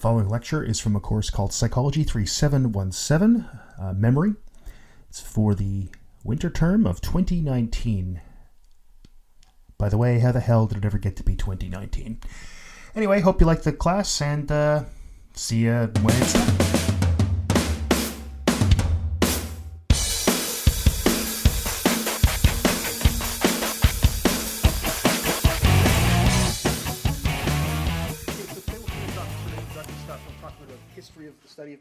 following lecture is from a course called Psychology 3717 uh, Memory. It's for the winter term of 2019. By the way, how the hell did it ever get to be 2019? Anyway, hope you like the class and uh, see you when it's done.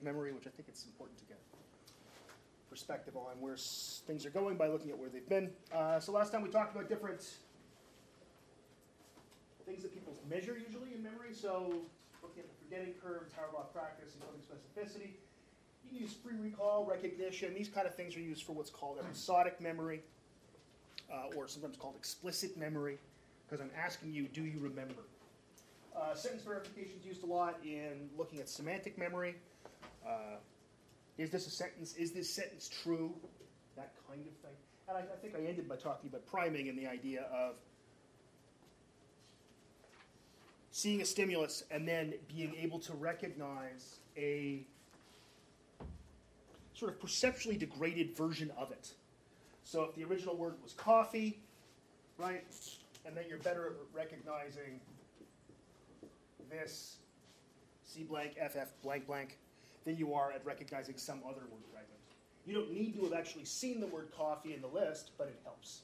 Memory, which I think it's important to get perspective on where things are going by looking at where they've been. Uh, so last time we talked about different things that people measure usually in memory. So looking at the forgetting curve, Haber-Bosch practice, and coding specificity. You can use free recall, recognition. These kind of things are used for what's called episodic memory, uh, or sometimes called explicit memory, because I'm asking you, do you remember? Uh, sentence verification is used a lot in looking at semantic memory. Uh, is this a sentence? Is this sentence true? That kind of thing. And I, I think I ended by talking about priming and the idea of seeing a stimulus and then being able to recognize a sort of perceptually degraded version of it. So if the original word was coffee, right, and then you're better at recognizing this C blank, FF blank blank, than you are at recognizing some other word fragment. You don't need to have actually seen the word coffee in the list, but it helps.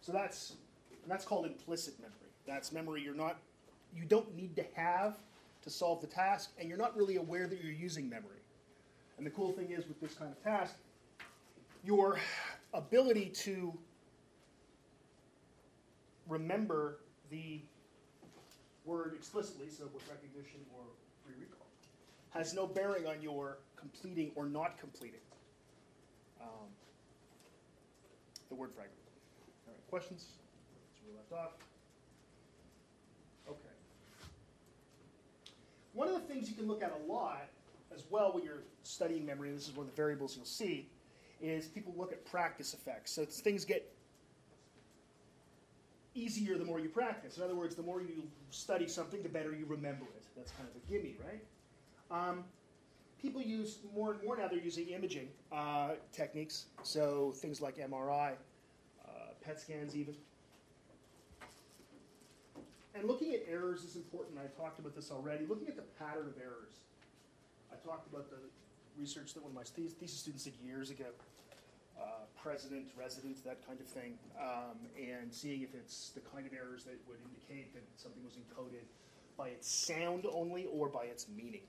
So that's that's called implicit memory. That's memory you're not you don't need to have to solve the task, and you're not really aware that you're using memory. And the cool thing is with this kind of task, your ability to remember the word explicitly, so with recognition or free recall, has no bearing on your completing or not completing um, the word fragment. All right, questions? That's where we left off. Okay. One of the things you can look at a lot as well when you're studying memory, and this is one of the variables you'll see, is people look at practice effects. So things get easier the more you practice. In other words, the more you study something, the better you remember it. That's kind of a gimme, right? Um, people use more and more now. They're using imaging uh, techniques, so things like MRI, uh, PET scans, even. And looking at errors is important. I talked about this already. Looking at the pattern of errors. I talked about the research that one of my thesis students did years ago uh, president, resident, that kind of thing, um, and seeing if it's the kind of errors that would indicate that something was encoded by its sound only or by its meaning.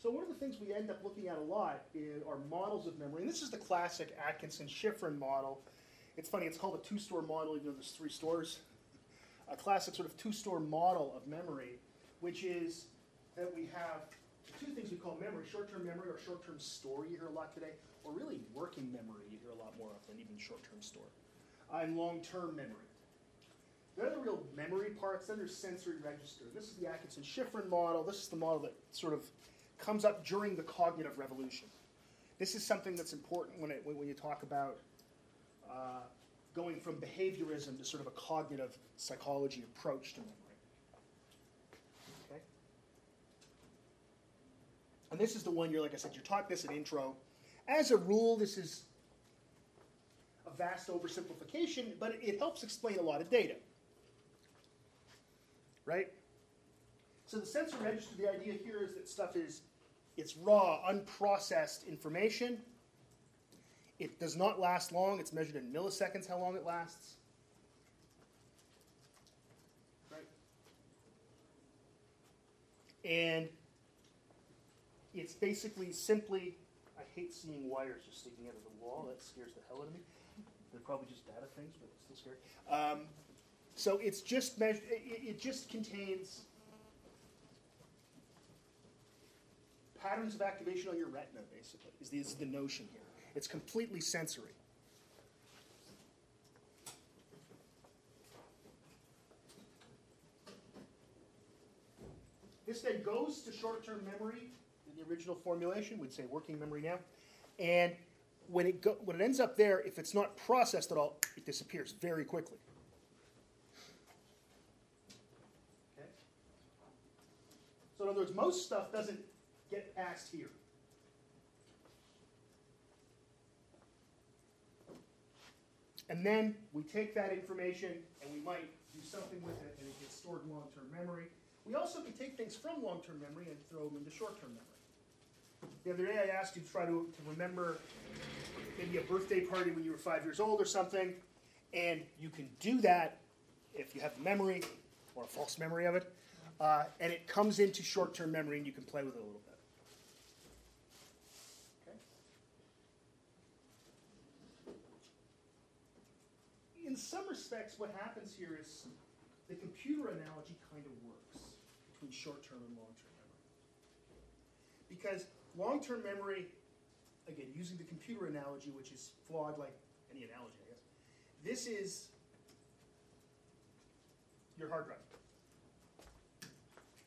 So one of the things we end up looking at a lot are models of memory, and this is the classic Atkinson-Shiffrin model. It's funny, it's called a two-store model, even though there's three stores a classic sort of two-store model of memory, which is that we have two things we call memory, short-term memory or short-term store you hear a lot today, or really working memory you hear a lot more of than even short-term store, uh, and long-term memory. They're the real memory parts, then there's sensory register. This is the Atkinson-Shiffrin model. This is the model that sort of comes up during the cognitive revolution. This is something that's important when, it, when you talk about uh, going from behaviorism to sort of a cognitive psychology approach to memory. Okay? And this is the one you're, like I said, you're taught this in intro. As a rule, this is a vast oversimplification, but it helps explain a lot of data. Right? So the sensory register, the idea here is that stuff is it's raw, unprocessed information it does not last long. It's measured in milliseconds how long it lasts. Right? And it's basically simply, I hate seeing wires just sticking out of the wall. That scares the hell out of me. They're probably just data things, but it's still scary. Um, so it's just measured, it, it just contains patterns of activation on your retina, basically, is the, is the notion here. It's completely sensory. This then goes to short term memory in the original formulation. We'd say working memory now. And when it, go, when it ends up there, if it's not processed at all, it disappears very quickly. Okay? So in other words, most stuff doesn't get past here. And then we take that information and we might do something with it and it gets stored in long-term memory. We also can take things from long-term memory and throw them into short-term memory. The other day I asked you to try to, to remember maybe a birthday party when you were five years old or something, and you can do that if you have memory or a false memory of it, uh, and it comes into short-term memory and you can play with it a little bit. In some respects, what happens here is the computer analogy kind of works between short-term and long-term memory. Because long-term memory, again, using the computer analogy, which is flawed like any analogy, I guess, this is your hard drive.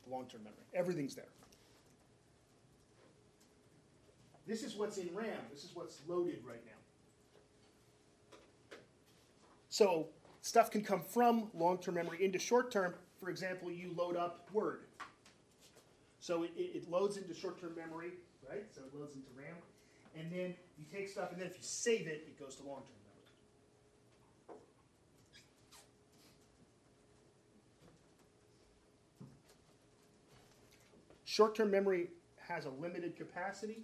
Long-term memory. Everything's there. This is what's in RAM. This is what's loaded right now. So stuff can come from long-term memory into short-term. For example, you load up Word. So it, it, loads into short-term memory, right? So it loads into RAM. And then you take stuff, and then if you save it, it goes to long-term memory. Short-term memory has a limited capacity,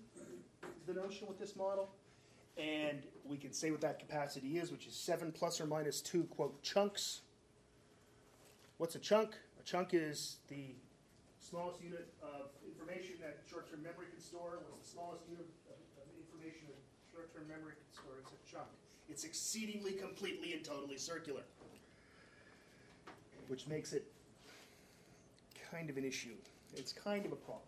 the notion with this model and we can say what that capacity is, which is 7 plus or minus 2, quote, chunks. What's a chunk? A chunk is the smallest unit of information that short-term memory can store. What's the smallest unit of, information that short-term memory can store? It's a chunk. It's exceedingly, completely, and totally circular, which makes it kind of an issue. It's kind of a problem.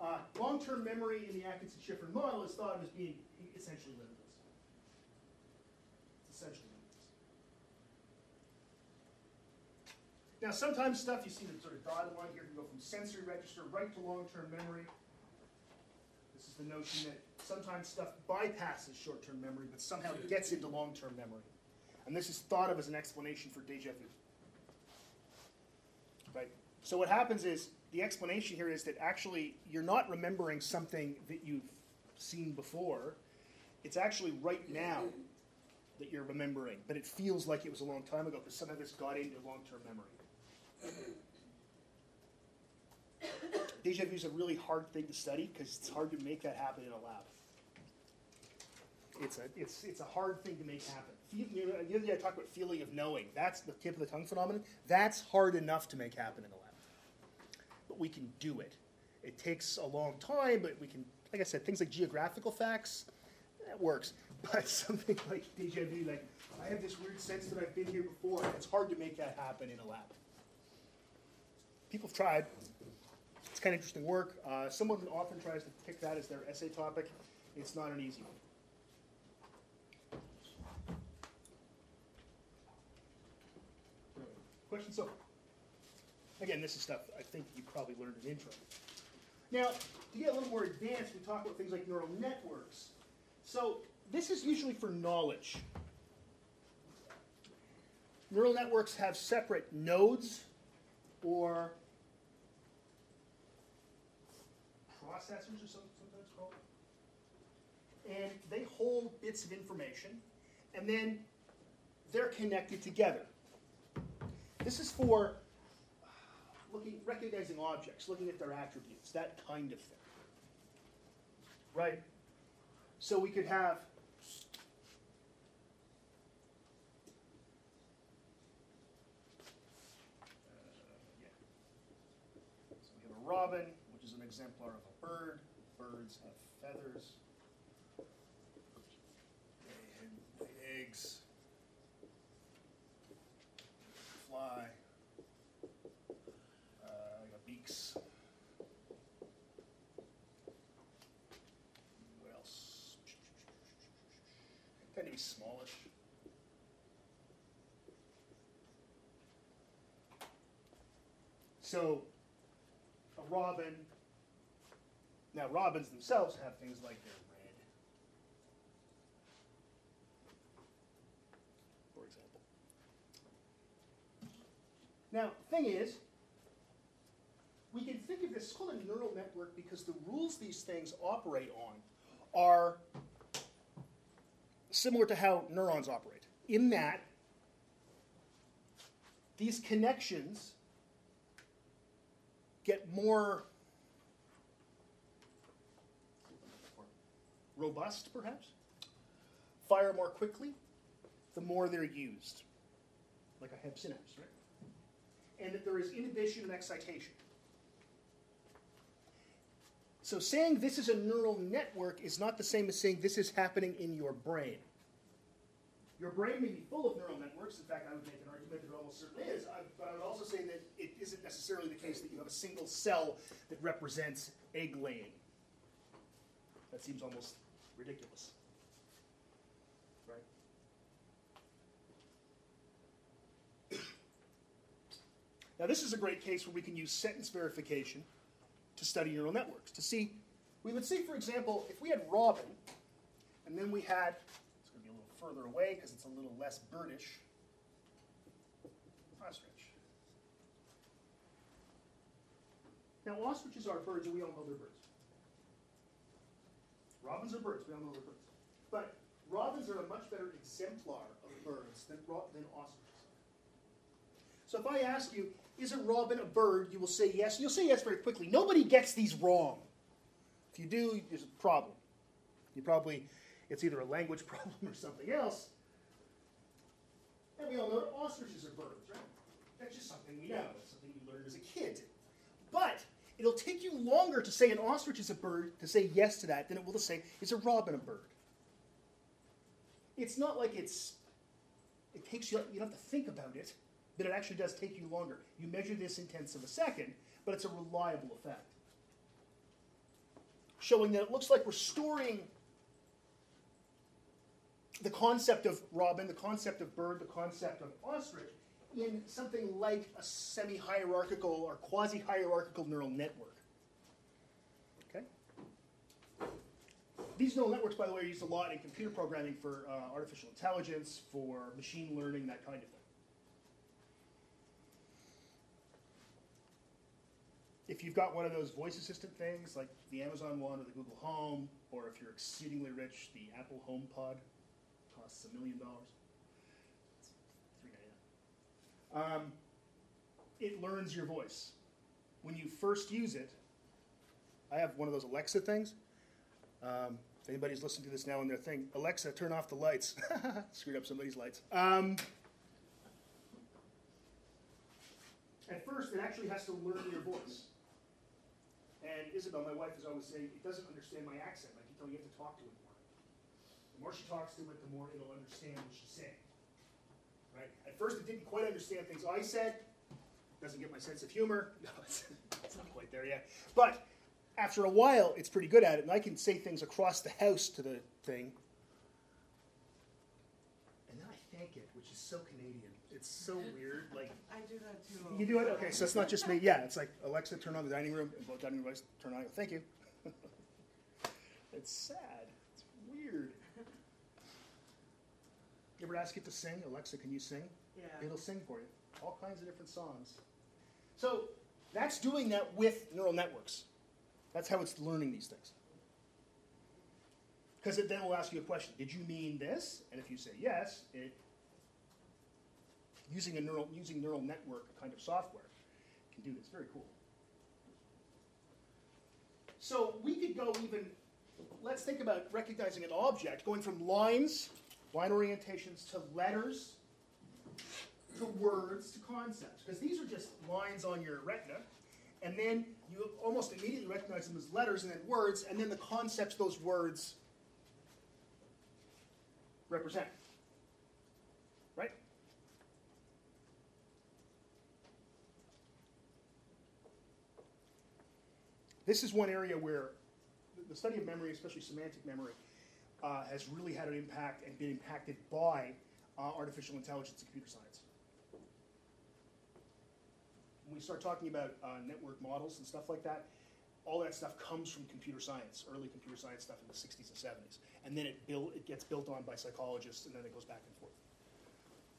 Uh, long-term memory in the Atkinson-Shiffrin model is thought of as being essentially limitless. It's essentially limitless. Now, sometimes stuff you see the sort of dotted line here can go from sensory register right to long-term memory. This is the notion that sometimes stuff bypasses short-term memory, but somehow gets into long-term memory. And this is thought of as an explanation for deja vu. Right? So what happens is the explanation here is that actually you're not remembering something that you've seen before. It's actually right now that you're remembering, but it feels like it was a long time ago because some of this got into long term memory. Deja vu is a really hard thing to study because it's hard to make that happen in a lab. It's a, it's, it's a hard thing to make happen. you know, the other day I talked about feeling of knowing. That's the tip of the tongue phenomenon. That's hard enough to make happen in a lab but we can do it. It takes a long time, but we can, like I said, things like geographical facts, that works. But something like deja vu, like I have this weird sense that I've been here before, it's hard to make that happen in a lab. People have tried. It's kind of interesting work. Uh, someone often tries to pick that as their essay topic. It's not an easy one. Questions so Again, this is stuff I think you probably learned in intro. Now, to get a little more advanced, we talk about things like neural networks. So this is usually for knowledge. Neural networks have separate nodes or processors or something sometimes called. And they hold bits of information and then they're connected together. This is for looking, recognizing objects, looking at their attributes, that kind of thing. Right? So we could have uh yeah. So we have a robin, which is an exemplar of a bird. Birds have feathers. So, a robin. Now, robins themselves have things like their red, for example. Now, thing is, we can think of this, it's called a neural network because the rules these things operate on are similar to how neurons operate, in that these connections get more robust, perhaps, fire more quickly, the more they're used. Like a Hebb synapse, right? And that there is inhibition and excitation. So saying this is a neural network is not the same as saying this is happening in your brain. Your brain may be full of neural networks. In fact, I would make an argument that it almost certainly is. I, but I would also say that it isn't necessarily the case that you have a single cell that represents egg laying. That seems almost ridiculous. Right? Now, this is a great case where we can use sentence verification to study neural networks. To see, we would see, for example, if we had Robin, and then we had, further away because it's a little less birdish, ostrich. Now, ostriches are birds, and we all know they're birds. Robins are birds, we all know they're birds. But robins are a much better exemplar of birds than, than ostriches. So if I ask you, is a robin a bird? You will say yes. You'll say yes very quickly. Nobody gets these wrong. If you do, there's a problem. You probably, it's either a language problem or something else. And we all know that ostriches are birds, right? That's just something we know. It's something you learned as a kid. But it'll take you longer to say an ostrich is a bird, to say yes to that, than it will to say, is a robin a bird? It's not like it's, it takes you, you don't have to think about it but it actually does take you longer. You measure this in tenths of a second, but it's a reliable effect. Showing that it looks like we're storing the concept of robin, the concept of bird, the concept of ostrich in something like a semi hierarchical or quasi hierarchical neural network. Okay? These neural networks, by the way, are used a lot in computer programming for uh, artificial intelligence, for machine learning, that kind of thing. if you've got one of those voice assistant things like the Amazon one or the Google Home, or if you're exceedingly rich, the Apple HomePod costs a million dollars. Um, it learns your voice. When you first use it, I have one of those Alexa things. Um, if anybody's listening to this now in their thing, Alexa, turn off the lights. Screwed up somebody's lights. Um, at first, it actually has to learn your voice. And Isabel, my wife, is always saying, it doesn't understand my accent. Like you tell you have to talk to it more. The more she talks to it, the more it'll understand what she's saying. Right? At first, it didn't quite understand things I said. Doesn't get my sense of humor. No, it's, it's not quite there yet. But after a while, it's pretty good at it, and I can say things across the house to the thing. And then I thank it, which is so Canadian. It's so weird. Like I do that too. you do it? Okay, so it's not just me. Yeah, it's like Alexa, turn on the dining room. And both dining room lights turn on. Thank you. it's sad. It's weird. You ever ask it to sing? Alexa, can you sing? Yeah. It'll sing for you. All kinds of different songs. So that's doing that with neural networks. That's how it's learning these things. Because it then will ask you a question. Did you mean this? And if you say yes, it using a neural using neural network kind of software can do this. Very cool. So we could go even. Let's think about recognizing an object, going from lines, line orientations to letters, to words, to concepts, because these are just lines on your retina, and then you almost immediately recognize them as letters and then words, and then the concepts those words represent. Right? This is one area where the study of memory, especially semantic memory, uh, has really had an impact and been impacted by uh, artificial intelligence and computer science. When we start talking about uh, network models and stuff like that, all that stuff comes from computer science, early computer science stuff in the 60s and 70s. And then it, build, it gets built on by psychologists, and then it goes back and forth.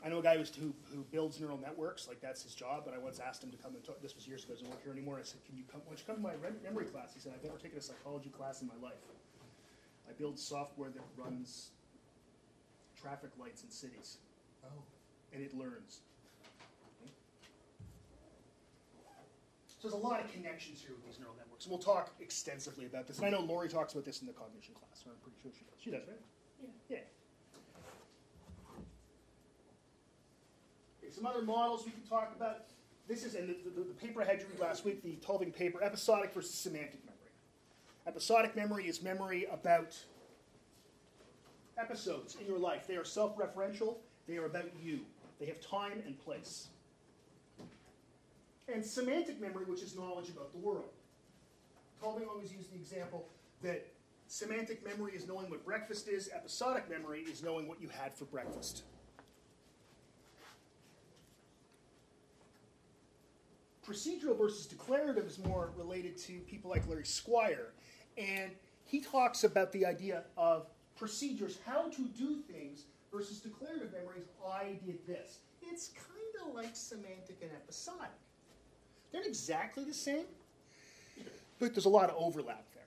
I know a guy who, who builds neural networks, like that's his job. And I once asked him to come and talk. This was years ago. He doesn't work here anymore. I said, "Can you come? Why don't you come to my memory class?" He said, "I've never taken a psychology class in my life. I build software that runs traffic lights in cities, Oh. and it learns." So there's a lot of connections here with these neural networks, and we'll talk extensively about this. And I know Lori talks about this in the cognition class, so I'm pretty sure she does. She does, right? Yeah. Yeah. Okay, some other models we can talk about. This is in the, the, the paper I had you read last week, the Tulving paper, episodic versus semantic memory. Episodic memory is memory about episodes in your life. They are self-referential. They are about you. They have time and place. And semantic memory, which is knowledge about the world. Tulving always used the example that semantic memory is knowing what breakfast is. Episodic memory is knowing what you had for breakfast. procedural versus declarative is more related to people like Larry Squire. And he talks about the idea of procedures, how to do things, versus declarative memories. I did this. It's kind of like semantic and episodic. They're exactly the same, but there's a lot of overlap there.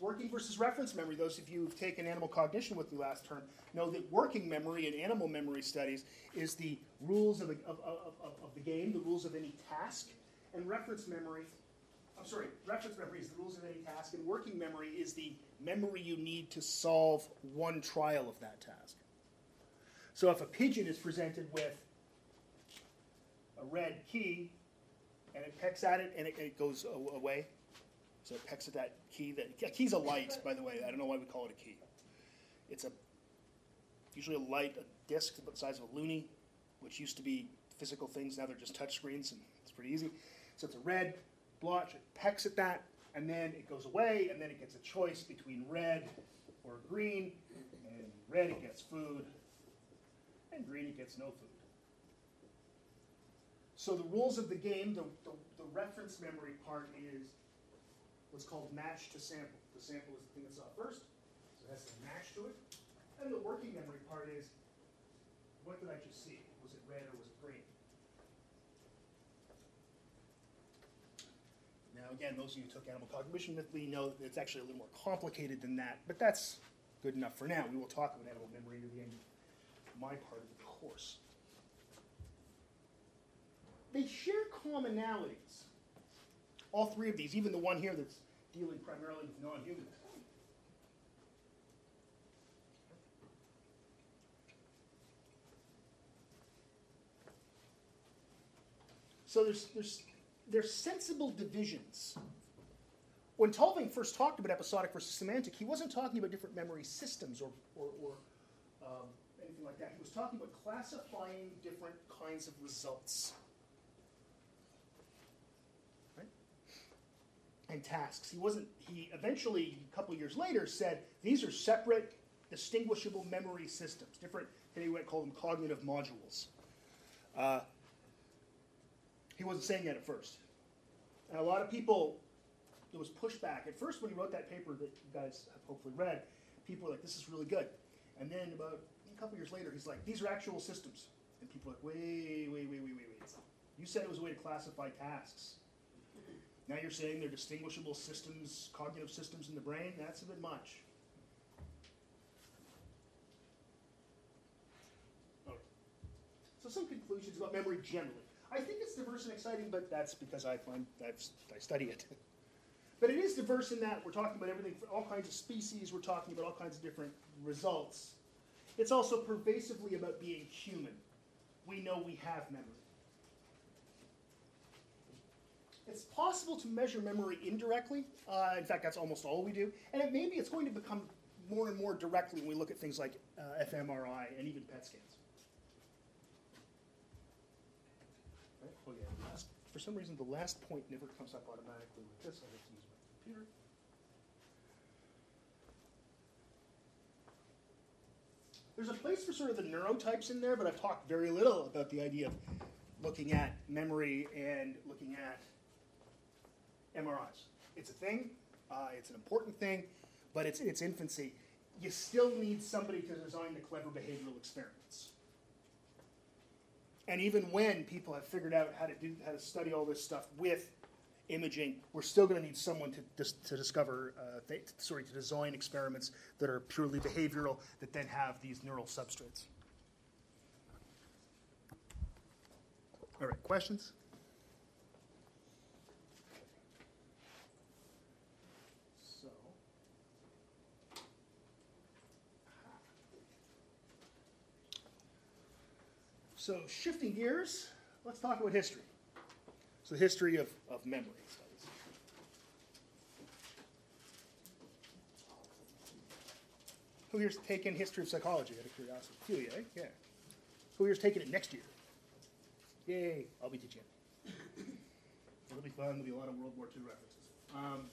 Working versus reference memory, those of you who've taken animal cognition with me last term know that working memory in animal memory studies is the rules of, of, of, of the game, the rules of any task, and reference memory, I'm sorry, reference memory is the rules of any task, and working memory is the memory you need to solve one trial of that task. So if a pigeon is presented with a red key, and it pecks at it and it, it goes away, so it pecks at that key. That a key's a light, by the way. I don't know why we call it a key. It's a usually a light, a disc the size of a loonie, which used to be physical things. Now they're just touch screens, and it's pretty easy. So it's a red blotch. It pecks at that, and then it goes away, and then it gets a choice between red or green. And red it gets food, and green it gets no food. So the rules of the game, the, the, the reference memory part is what's called match to sample. The sample is the thing that saw first, so it has to match to it. And the working memory part is, what did I just see? Was it red or was it green? Now, again, those of you who took animal cognition with me know that it's actually a little more complicated than that, but that's good enough for now. We will talk about animal memory near the end of my part of the course. They share commonalities. All three of these, even the one here that's dealing primarily with non-humans. So there's, there's, there's sensible divisions. When Tulving first talked about episodic versus semantic, he wasn't talking about different memory systems or, or, or um, anything like that. He was talking about classifying different kinds of results. Right? And tasks. He wasn't, he eventually, a couple years later, said these are separate, distinguishable memory systems, different, and he went call them cognitive modules. Uh, he wasn't saying that at first. And a lot of people, there was pushback. At first, when he wrote that paper that you guys have hopefully read, people were like, this is really good. And then about a couple years later, he's like, these are actual systems. And people are like, wait, wait, wait, wait, wait, wait. You said it was a way to classify tasks. Now you're saying they're distinguishable systems, cognitive systems in the brain? That's a bit much. So some conclusions about memory generally. I think it's diverse and exciting, but that's because I find I've, I study it. But it is diverse in that we're talking about everything, all kinds of species, we're talking about all kinds of different results. It's also pervasively about being human. We know we have memory. It's possible to measure memory indirectly. Uh, in fact, that's almost all we do. And it, maybe it's going to become more and more directly when we look at things like uh, fMRI and even PET scans. Right? Oh yeah. Last, for some reason, the last point never comes up automatically with this. I have to use my computer. There's a place for sort of the neurotypes in there, but I've talked very little about the idea of looking at memory and looking at MRIs. It's a thing. Uh, it's an important thing, but it's in its infancy. you still need somebody to design the clever behavioral experiments. And even when people have figured out how to do how to study all this stuff with imaging, we're still going to need someone to, dis- to discover, uh, th- sorry, to design experiments that are purely behavioral that then have these neural substrates. All right, questions? So, so shifting gears, let's talk about history. So, the history of, of memory studies. Who here's taken history of psychology out of curiosity? Yeah. Who here's taking it next year? Yay, I'll be teaching it. It'll be fun. There'll be a lot of World War II references. Um,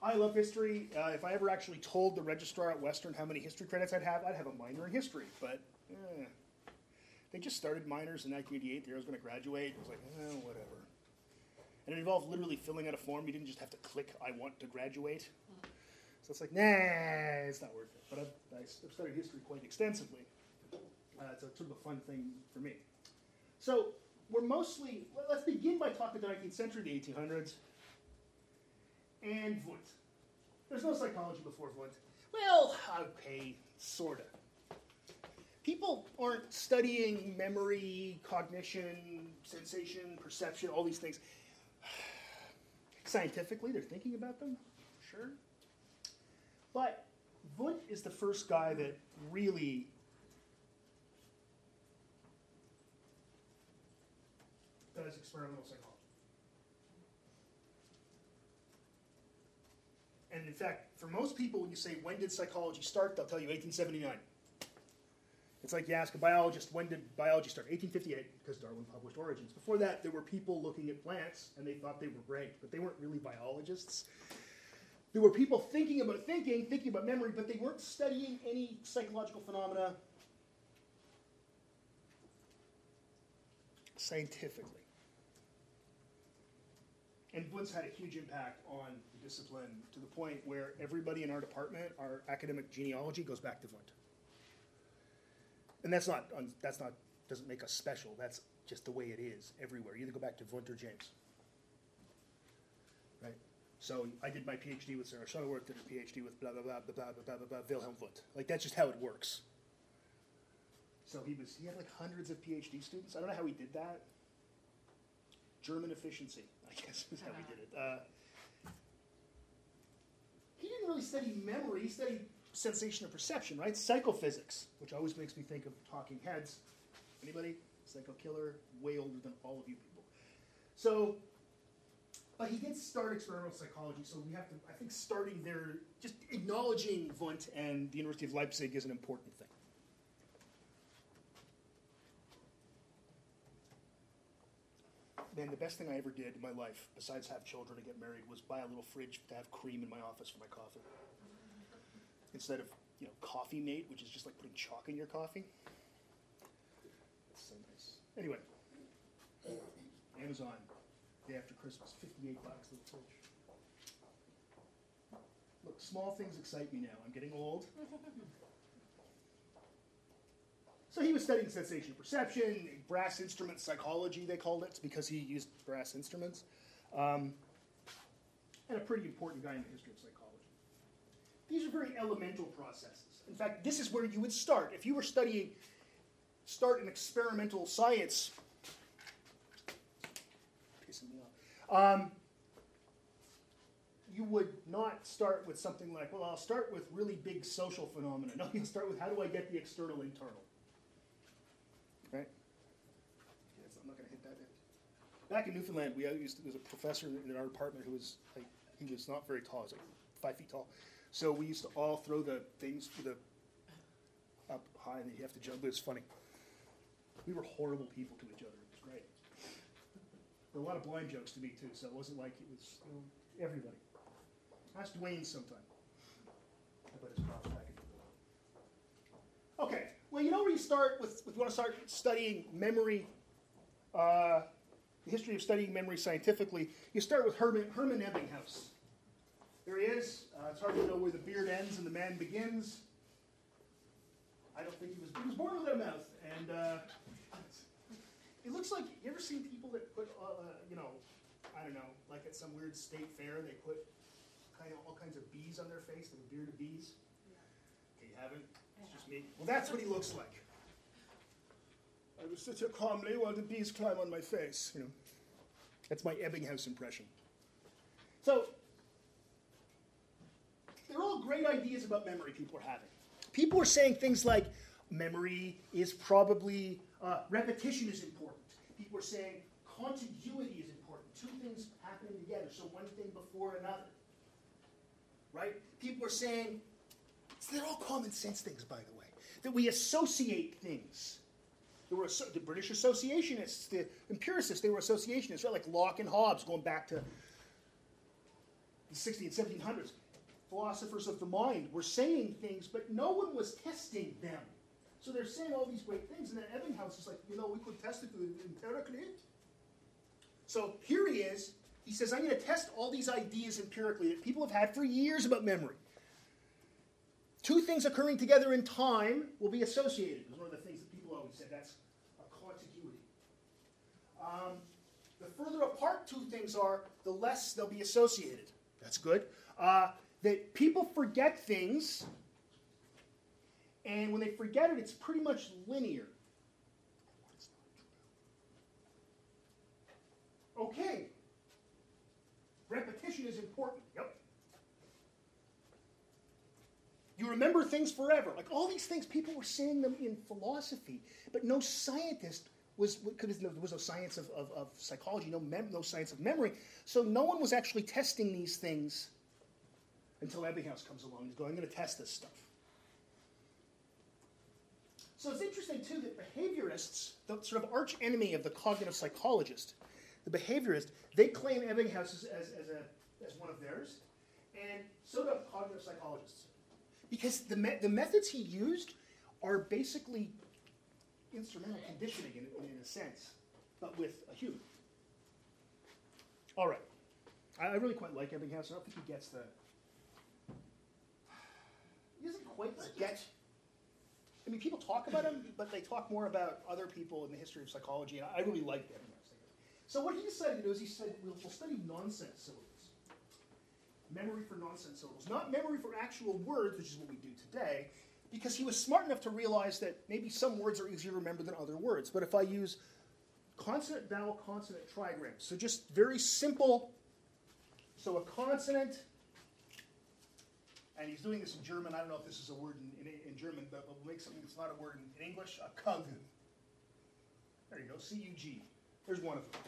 I love history. Uh, if I ever actually told the registrar at Western how many history credits I'd have, I'd have a minor in history. But eh, they just started minors in 1988. The year I was going to graduate. It was like, eh, whatever. And it involved literally filling out a form. You didn't just have to click, I want to graduate. So it's like, nah, it's not worth it. But I've, I've studied history quite extensively. Uh, it's a sort of a fun thing for me. So we're mostly, well, let's begin by talking the 19th century, the 1800s, and Wundt. There's no psychology before Wundt. Well, okay, sort of. People aren't studying memory, cognition, sensation, perception, all these things. Scientifically, they're thinking about them, sure. But Wundt is the first guy that really does experimental psychology. And in fact, for most people, when you say, when did psychology start, they'll tell you 1879. It's like you ask a biologist, when did biology start? 1858, because Darwin published Origins. Before that, there were people looking at plants, and they thought they were great, but they weren't really biologists. There were people thinking about thinking, thinking about memory, but they weren't studying any psychological phenomena scientifically. And Wundt's had a huge impact on the discipline to the point where everybody in our department, our academic genealogy, goes back to Wundt. And that's not that's not doesn't make us special. That's just the way it is everywhere. You either go back to Wundt or James. Right? So I did my PhD with Sarah Shettleworth, did her PhD with blah blah blah blah blah blah blah blah, Wilhelm Wundt. Like that's just how it works. So he was he had like hundreds of PhD students. I don't know how he did that. German efficiency, I guess is how he did it. Uh, he didn't really study memory. He studied sensation of perception, right? Psychophysics, which always makes me think of Talking Heads. Anybody? Psycho Killer, way older than all of you people. So, but he did start experimental psychology. So we have to, I think, starting there, just acknowledging Wundt and the University of Leipzig is an important thing. Man, the best thing I ever did in my life, besides have children and get married, was buy a little fridge to have cream in my office for my coffee. Instead of, you know, Coffee Mate, which is just like putting chalk in your coffee. It's so nice. Anyway, Amazon, day after Christmas, 58 bucks little fridge. Look, small things excite me now. I'm getting old. So he was studying sensation perception, brass instrument psychology, they called it, because he used brass instruments. Um, and a pretty important guy in the history of psychology. These are very elemental processes. In fact, this is where you would start. If you were studying, start an experimental science, pissing me off, um, you would not start with something like, well, I'll start with really big social phenomena. No, you'll start with how do I get the external internal right? Yes, I'm not going to hit that. In. Back in Newfoundland, we used to, there was a professor in our department who was like he was not very tall, he was like five feet tall. So we used to all throw the things the up high, and you have to jump. But it's funny. We were horrible people to each other. It was great. There were a lot of blind jokes to me too, so it wasn't like it was you know, everybody. Ask Dwayne sometime. I put his back in. Okay. Well, you know where you start with, if you want to start studying memory, uh, the history of studying memory scientifically, you start with Herman, Hermann Ebbinghaus. There he is. Uh, it's hard to know where the beard ends and the man begins. I don't think he was. He was born without a mouth, and uh, it looks like you ever seen people that put, uh, uh, you know, I don't know, like at some weird state fair, they put kind of all kinds of bees on their face, like a beard of bees. Okay, you haven't. It's just me. Well, that's what he looks like. I will sit here calmly while the bees climb on my face. You know, that's my Ebbinghaus impression. So, they're all great ideas about memory people are having. People are saying things like memory is probably, uh, repetition is important. People are saying contiguity is important. Two things happening together, so one thing before another. Right? People are saying, they're all common sense things, by the way, that we associate things. There were the British associationists, the empiricists, they were associationists, right? Like Locke and Hobbes, going back to the 16th and 1700s philosophers of the mind were saying things, but no one was testing them. So they're saying all these great things, and then Ebbinghaus is like, you know, we could test it empirically. So here he is. He says, I'm going to test all these ideas empirically that people have had for years about memory. Two things occurring together in time will be associated. Is one of the things that people always said. That's a contiguity. Um, the further apart two things are, the less they'll be associated. That's good. Uh, that people forget things, and when they forget it, it's pretty much linear. Okay. Repetition is important. Yep. You remember things forever. Like all these things, people were saying them in philosophy, but no scientist was there was no science of, of, of psychology, no, mem- no science of memory. So no one was actually testing these things until Ebbinghaus comes along. He's going, I'm going to test this stuff. So it's interesting, too, that behaviorists, the sort of arch enemy of the cognitive psychologist, the behaviorist, they claim Ebbinghaus as, as, a, as one of theirs, and so do cognitive psychologists. Because the, me- the methods he used are basically instrumental conditioning in, in a sense, but with a human. All right. I, I really quite like Ebbinghaus. I don't think he gets the he doesn't quite get. I mean, people talk about him, but they talk more about other people in the history of psychology, and I really like that. So what he decided to do is he said, we'll, we'll study nonsense syllables. Memory for nonsense syllables. Not memory for actual words, which is what we do today, because he was smart enough to realize that maybe some words are easier to remember than other words. But if I use consonant, vowel, consonant trigrams, so just very simple, so a consonant and he's doing this in German. I don't know if this is a word in, in, in German, but we'll make something that's not a word in, in English. A cug. There you go. C U G. There's one of them.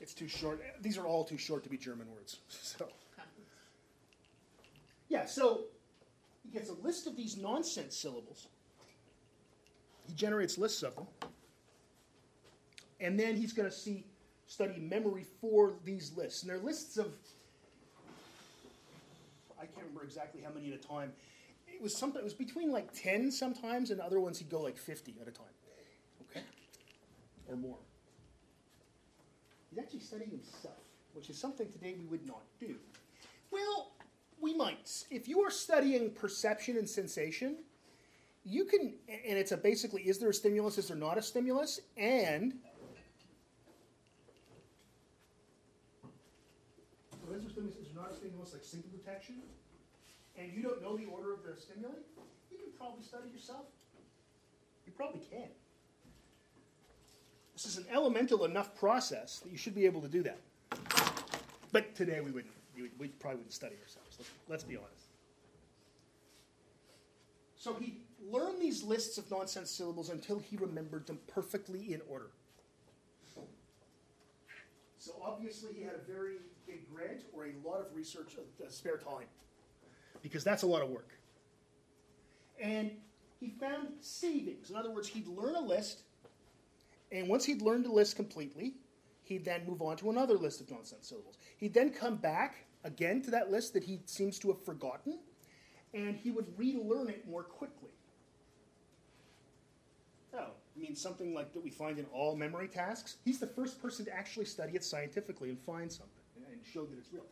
It's too short. These are all too short to be German words. So, yeah. So he gets a list of these nonsense syllables. He generates lists of them, and then he's going to see study memory for these lists. And they're lists of I can't remember exactly how many at a time. It was something. It was between like ten sometimes, and other ones he'd go like fifty at a time. Okay, or more. He's actually studying himself, which is something today we would not do. Well, we might. If you are studying perception and sensation, you can, and it's a basically, is there a stimulus? Is there not a stimulus? And is there stimulus? Is there not a stimulus like symptom detection? And you don't know the order of the stimuli, you can probably study yourself. You probably can. This is an elemental enough process that you should be able to do that. But today we wouldn't. We probably wouldn't study ourselves. Let's, let's be honest. So he learned these lists of nonsense syllables until he remembered them perfectly in order. So obviously he had a very big grant or a lot of research uh, spare time because that's a lot of work. And he found savings. In other words, he'd learn a list, and once he'd learned the list completely, he'd then move on to another list of nonsense syllables. He'd then come back again to that list that he seems to have forgotten, and he would relearn it more quickly. Oh, I mean, something like that we find in all memory tasks. He's the first person to actually study it scientifically and find something and show that it's real.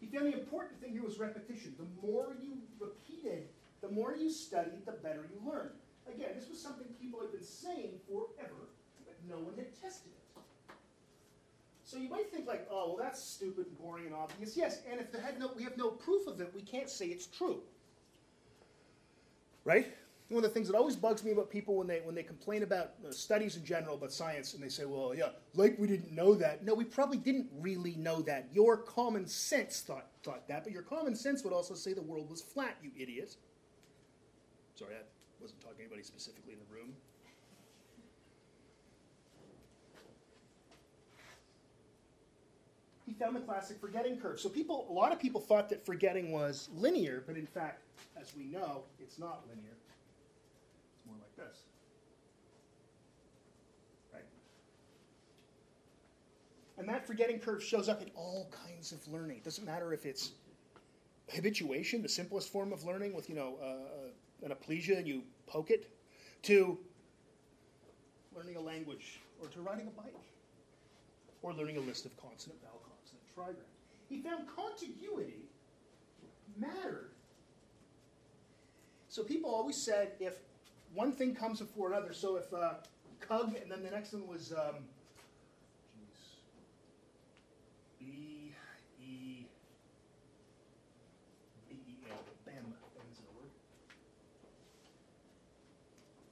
He found the important thing here was repetition. The more you repeated, the more you studied, the better you learned. Again, this was something people had been saying forever, but no one had tested it. So you might think like, oh, well, that's stupid and boring and obvious. Yes, and if no, we have no proof of it, we can't say it's true. Right? One of the things that always bugs me about people when they when they complain about uh, studies in general about science and they say, well, yeah, like we didn't know that. No, we probably didn't really know that. Your common sense thought thought that, but your common sense would also say the world was flat, you idiot. Sorry, I wasn't talking to anybody specifically in the room. He found the classic forgetting curve. So people, a lot of people thought that forgetting was linear, but in fact, as we know, it's not linear. This. Right? And that forgetting curve shows up in all kinds of learning. It doesn't matter if it's habituation, the simplest form of learning with, you know, uh, an aplysia and you poke it, to learning a language, or to riding a bike, or learning a list of consonant, vowel, consonant, trigram. He found contiguity mattered. So people always said if one thing comes before another, so if uh, cug and then the next one was um, B E B E M, bam, a word.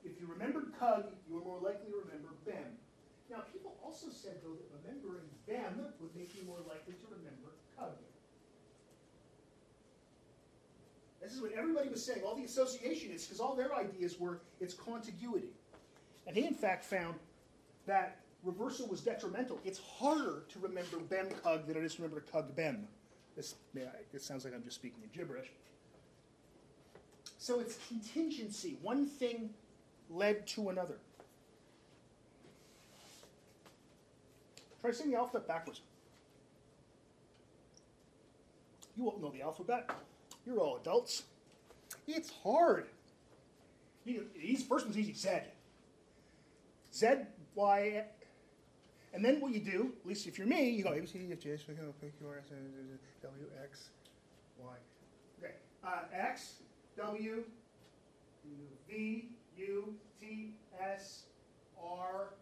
If you remembered cug, you were more likely to remember bem. Now people also said though that remembering bem would make you more likely to remember cug. This is what everybody was saying. All the associationists, because all their ideas were its contiguity. And he, in fact, found that reversal was detrimental. It's harder to remember bem cug than it is to remember cug bem. This, this sounds like I'm just speaking in gibberish. So it's contingency. One thing led to another. Try saying the alphabet backwards. You all know the alphabet. You're all adults. It's hard. These first one's easy. Z. Z, Y, and then what you do, at least if you're me, you go A, B, C, D, F, G, H, I, K, L, N, P, Q, R, S, U, W, X, Y. Okay. Uh, X, W, V, U, T, S, R,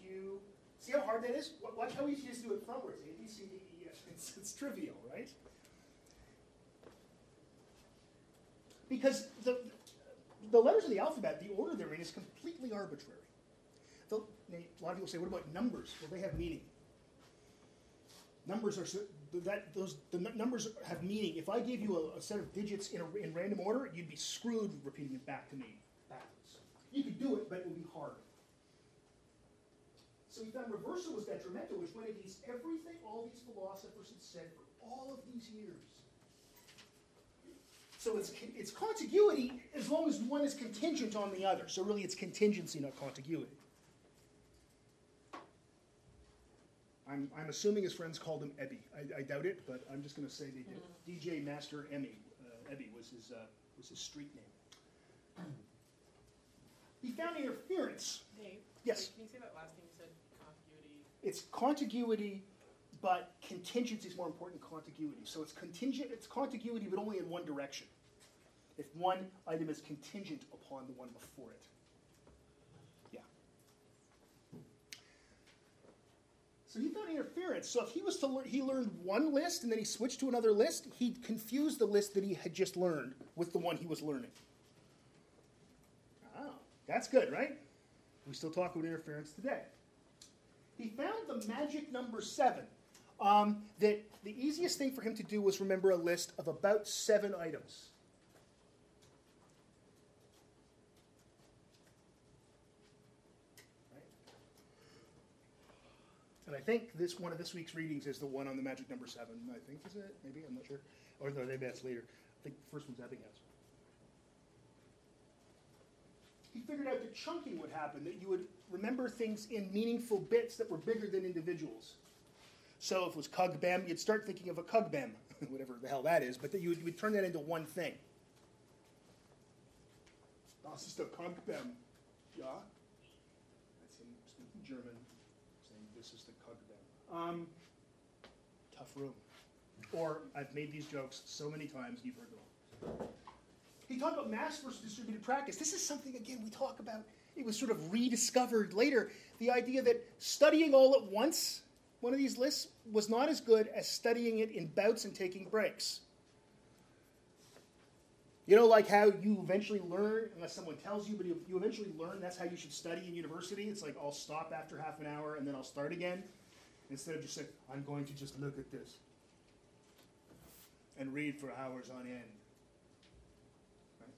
Q. See how hard that is? Watch how easy it is to do it frontwards. A, B, C, D, E, F. It's, it's trivial, right? Because the, the letters of the alphabet, the order they're in is completely arbitrary. The, a lot of people say, what about numbers? Well, they have meaning. Numbers are that those the numbers have meaning. If I gave you a, a set of digits in, a, in random order, you'd be screwed repeating it back to me backwards. You could do it, but it would be hard. So we found reversal was detrimental, which went against everything all these philosophers had said for all of these years. So it's, it's contiguity as long as one is contingent on the other. So really it's contingency, not contiguity. I'm, I'm assuming his friends called him Ebby. I, I doubt it, but I'm just going to say they did. Mm. DJ Master Emmy, uh, Ebby was his, uh, was his street name. he found interference. Dave, yes. Can you say that last thing you said? Contiguity. It's contiguity but contingency is more important than contiguity. So it's contingent, it's contiguity, but only in one direction. If one item is contingent upon the one before it. Yeah. So he found interference. So if he was to learn, he learned one list and then he switched to another list, he'd confuse the list that he had just learned with the one he was learning. Oh, that's good, right? We still talk about interference today. He found the magic number seven um, that the easiest thing for him to do was remember a list of about seven items. And I think this one of this week's readings is the one on the magic number seven. I think is it? Maybe I'm not sure. Or no, maybe that's later. I think the first one's Ebbinghaus. He figured out that chunking would happen, that you would remember things in meaningful bits that were bigger than individuals. So if it was Cugbem, you'd start thinking of a Cugbem, whatever the hell that is, but you would, you would turn that into one thing. Das ist a Cugbem. Ja? That's speaking German, saying this is the Cugbem. Um, tough room. Or I've made these jokes so many times, you've heard them. He talked about mass versus distributed practice. This is something, again, we talk about. It was sort of rediscovered later. The idea that studying all at once, one of these lists, was not as good as studying it in bouts and taking breaks. You know, like how you eventually learn, unless someone tells you, but you, you eventually learn that's how you should study in university. It's like I'll stop after half an hour and then I'll start again. Instead of just saying, I'm going to just look at this and read for hours on end. Right?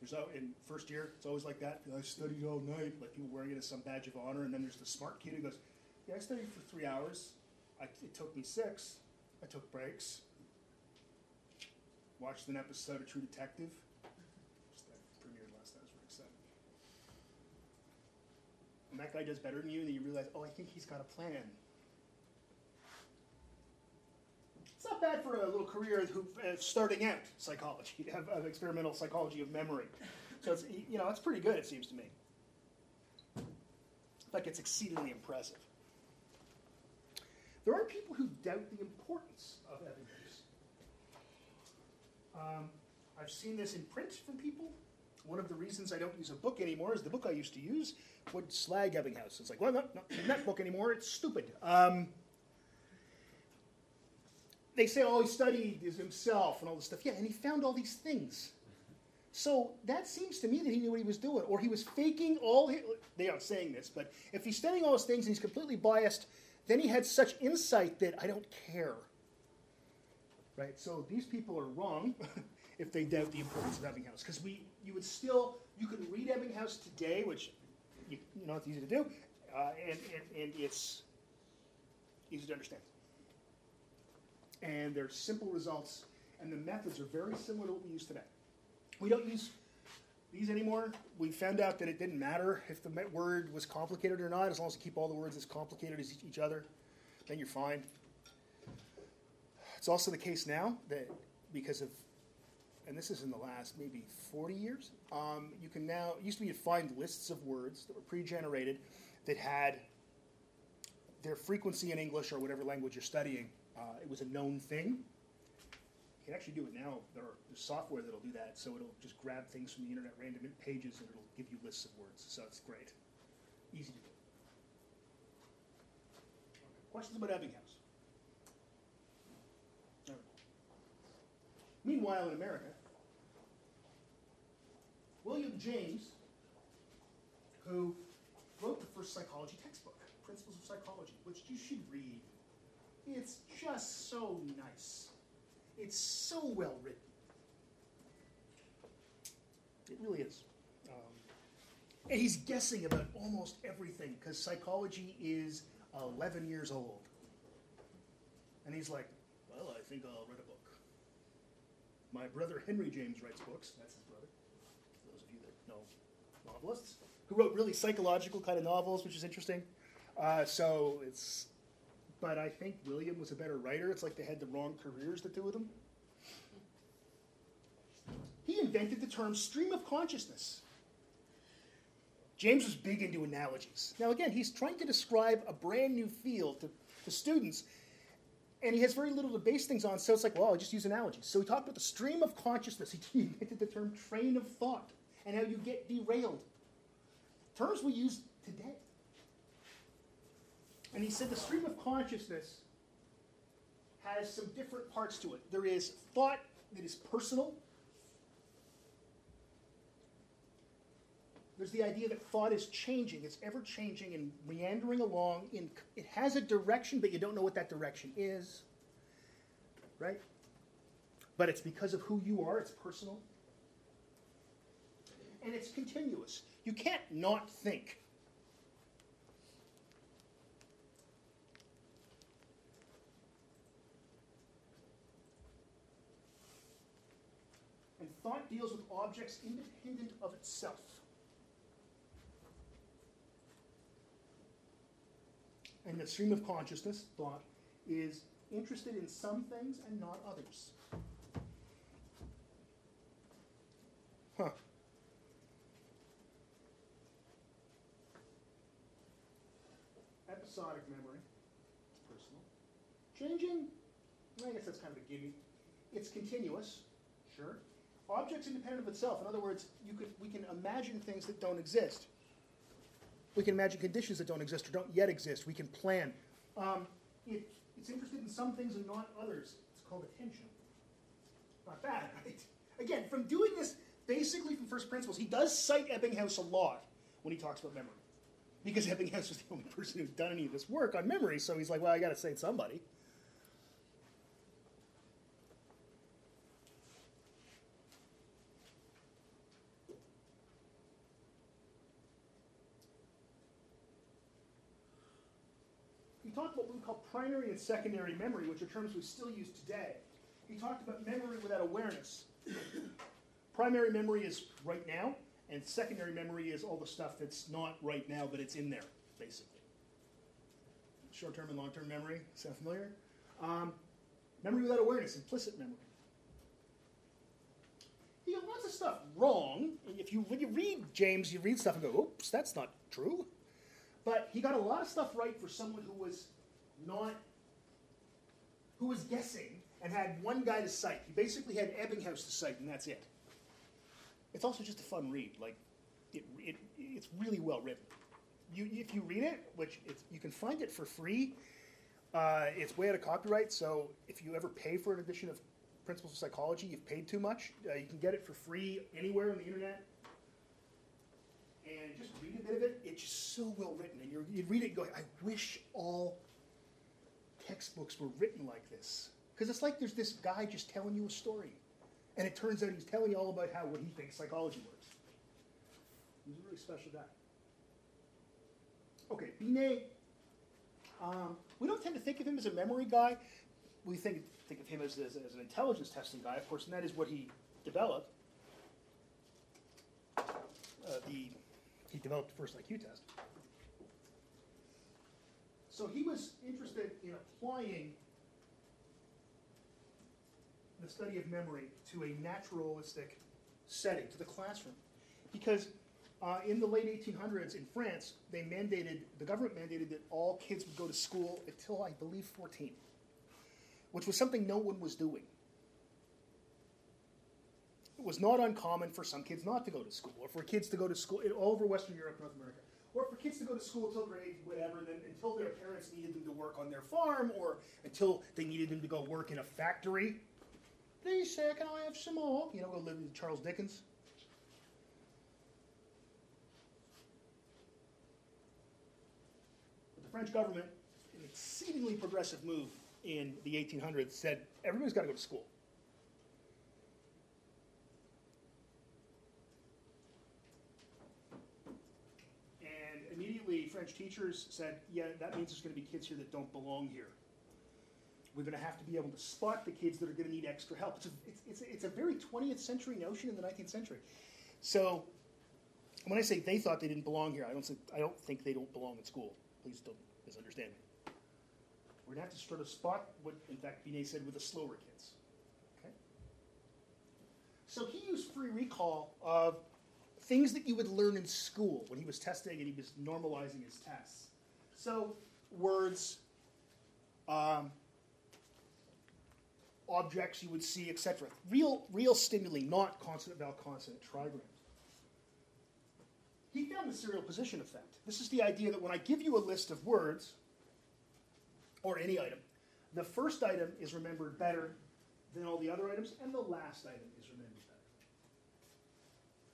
There's in first year, it's always like that. I studied all night, like people wearing it as some badge of honor. And then there's the smart kid who goes, Yeah, I studied for three hours. I, it took me six. I took breaks. Watched an episode of True Detective. Just that premiered last night. I was really excited. And that guy does better than you, and then you realize, oh, I think he's got a plan. It's not bad for a little career who uh, starting out psychology, of, of experimental psychology of memory. So it's you know it's pretty good, it seems to me. In fact, it's exceedingly impressive. There are people who doubt the importance of evidence. Um, I've seen this in print from people. One of the reasons I don't use a book anymore is the book I used to use would slag Ebbinghaus. It's like, well, not, not in that book anymore. It's stupid. Um, they say, oh, he studied is himself and all this stuff. Yeah, and he found all these things. So that seems to me that he knew what he was doing, or he was faking all. His, they aren't saying this, but if he's studying all those things and he's completely biased, then he had such insight that I don't care. Right. So these people are wrong if they doubt the importance of Ebbinghaus, because we, you would still, you could read Ebbinghaus today, which you, you know it's easy to do, uh, and, and and it's easy to understand and they're simple results, and the methods are very similar to what we use today. We don't use these anymore. We found out that it didn't matter if the word was complicated or not, as long as you keep all the words as complicated as each other, then you're fine. It's also the case now that because of, and this is in the last maybe 40 years, um, you can now, it used to be you'd find lists of words that were pre generated that had their frequency in English or whatever language you're studying uh, it was a known thing. You can actually do it now. There are, there's software that'll do that, so it'll just grab things from the internet, random pages, and it'll give you lists of words. So it's great. Easy to do. Questions about Ebbinghaus? All right. Meanwhile, in America, William James, who wrote the first psychology textbook, Principles of Psychology, which you should read it's just so nice. It's so well written. It really is. Um, and he's guessing about almost everything because psychology is 11 years old. And he's like, well, I think I'll write a book. My brother Henry James writes books. That's his brother. For those of you that know novelists, who wrote really psychological kind of novels, which is interesting. Uh, so it's but I think William was a better writer. It's like they had the wrong careers, the two of them. He invented the term stream of consciousness. James was big into analogies. Now, again, he's trying to describe a brand new field to, to students, and he has very little to base things on, so it's like, well, I'll just use analogies. So he talked about the stream of consciousness. He invented the term train of thought and how you get derailed. Terms we use today. And he said the stream of consciousness has some different parts to it. There is thought that is personal. There's the idea that thought is changing, it's ever changing and meandering along. In, it has a direction, but you don't know what that direction is. Right? But it's because of who you are, it's personal. And it's continuous. You can't not think. And thought deals with objects independent of itself. And the stream of consciousness, thought, is interested in some things and not others. Huh. Episodic memory, it's personal. Changing, I guess that's kind of a gimme. It's continuous, sure. Objects independent of itself. In other words, you could, we can imagine things that don't exist. We can imagine conditions that don't exist or don't yet exist. We can plan. Um, it, it's interested in some things and not others. It's called attention. Not bad, right? Again, from doing this basically from first principles, he does cite Ebbinghaus a lot when he talks about memory. Because Ebbinghaus was the only person who's done any of this work on memory, so he's like, well, I got to cite somebody. Talked about what we call primary and secondary memory, which are terms we still use today. He talked about memory without awareness. primary memory is right now, and secondary memory is all the stuff that's not right now, but it's in there, basically. Short term and long term memory, sound familiar? Um, memory without awareness, implicit memory. He got lots of stuff wrong. If you when you read James, you read stuff and go, "Oops, that's not true." But he got a lot of stuff right for someone who was not, who was guessing and had one guy to cite. He basically had Ebbinghaus to cite, and that's it. It's also just a fun read. Like, it, it it's really well written. You, if you read it, which it's, you can find it for free, uh, it's way out of copyright. So if you ever pay for an edition of Principles of Psychology, you've paid too much. Uh, you can get it for free anywhere on the internet and just read a bit of it. It's just so well written, and you read it going, I wish all textbooks were written like this, because it's like there's this guy just telling you a story, and it turns out he's telling you all about how what he thinks psychology works. He's a really special guy. Okay, Binet. Um, we don't tend to think of him as a memory guy. We think think of him as, as, as an intelligence testing guy, of course, and that is what he developed. Uh, the he developed the first IQ test. So he was interested in applying the study of memory to a naturalistic setting, to the classroom. Because uh, in the late 1800s in France, they mandated, the government mandated that all kids would go to school until, I believe, 14, which was something no one was doing. It was not uncommon for some kids not to go to school, or for kids to go to school in all over Western Europe, North America, or for kids to go to school until grade whatever, then until their parents needed them to work on their farm, or until they needed them to go work in a factory. Please, sir, can I have some more? You know, go live with Charles Dickens. The French government, an exceedingly progressive move in the 1800s, said everybody's got to go to school. And immediately, French teachers said, yeah, that means there's going to be kids here that don't belong here. We're going to have to be able to spot the kids that are going to need extra help. It's a, it's, it's, a, it's a very 20th century notion in the 19th century. So, when I say they thought they didn't belong here, I don't, think, I don't think they don't belong in school. Please don't misunderstand me. We're going to have to sort of spot what, in fact, Binet said with the slower kids. Okay? So he used free recall of things that you would learn in school when he was testing and he was normalizing his tests. So words, um, objects you would see, etc. Real, real stimuli, not consonant vowel consonant trigrams. He found the serial position effect. This is the idea that when I give you a list of words, or any item, the first item is remembered better than all the other items, and the last item is remembered.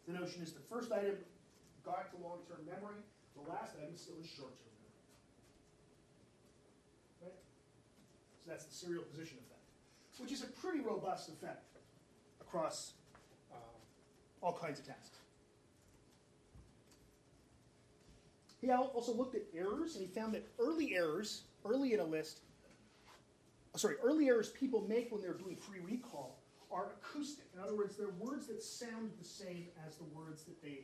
The notion is the first item got to long-term memory, the last item still is short-term memory. Right? So that's the serial position effect, which is a pretty robust effect across um, all kinds of tasks. He also looked at errors, and he found that early errors, early in a list, sorry, early errors people make when they're doing free recall are acoustic. In other words, they're words that sound the same as the words that they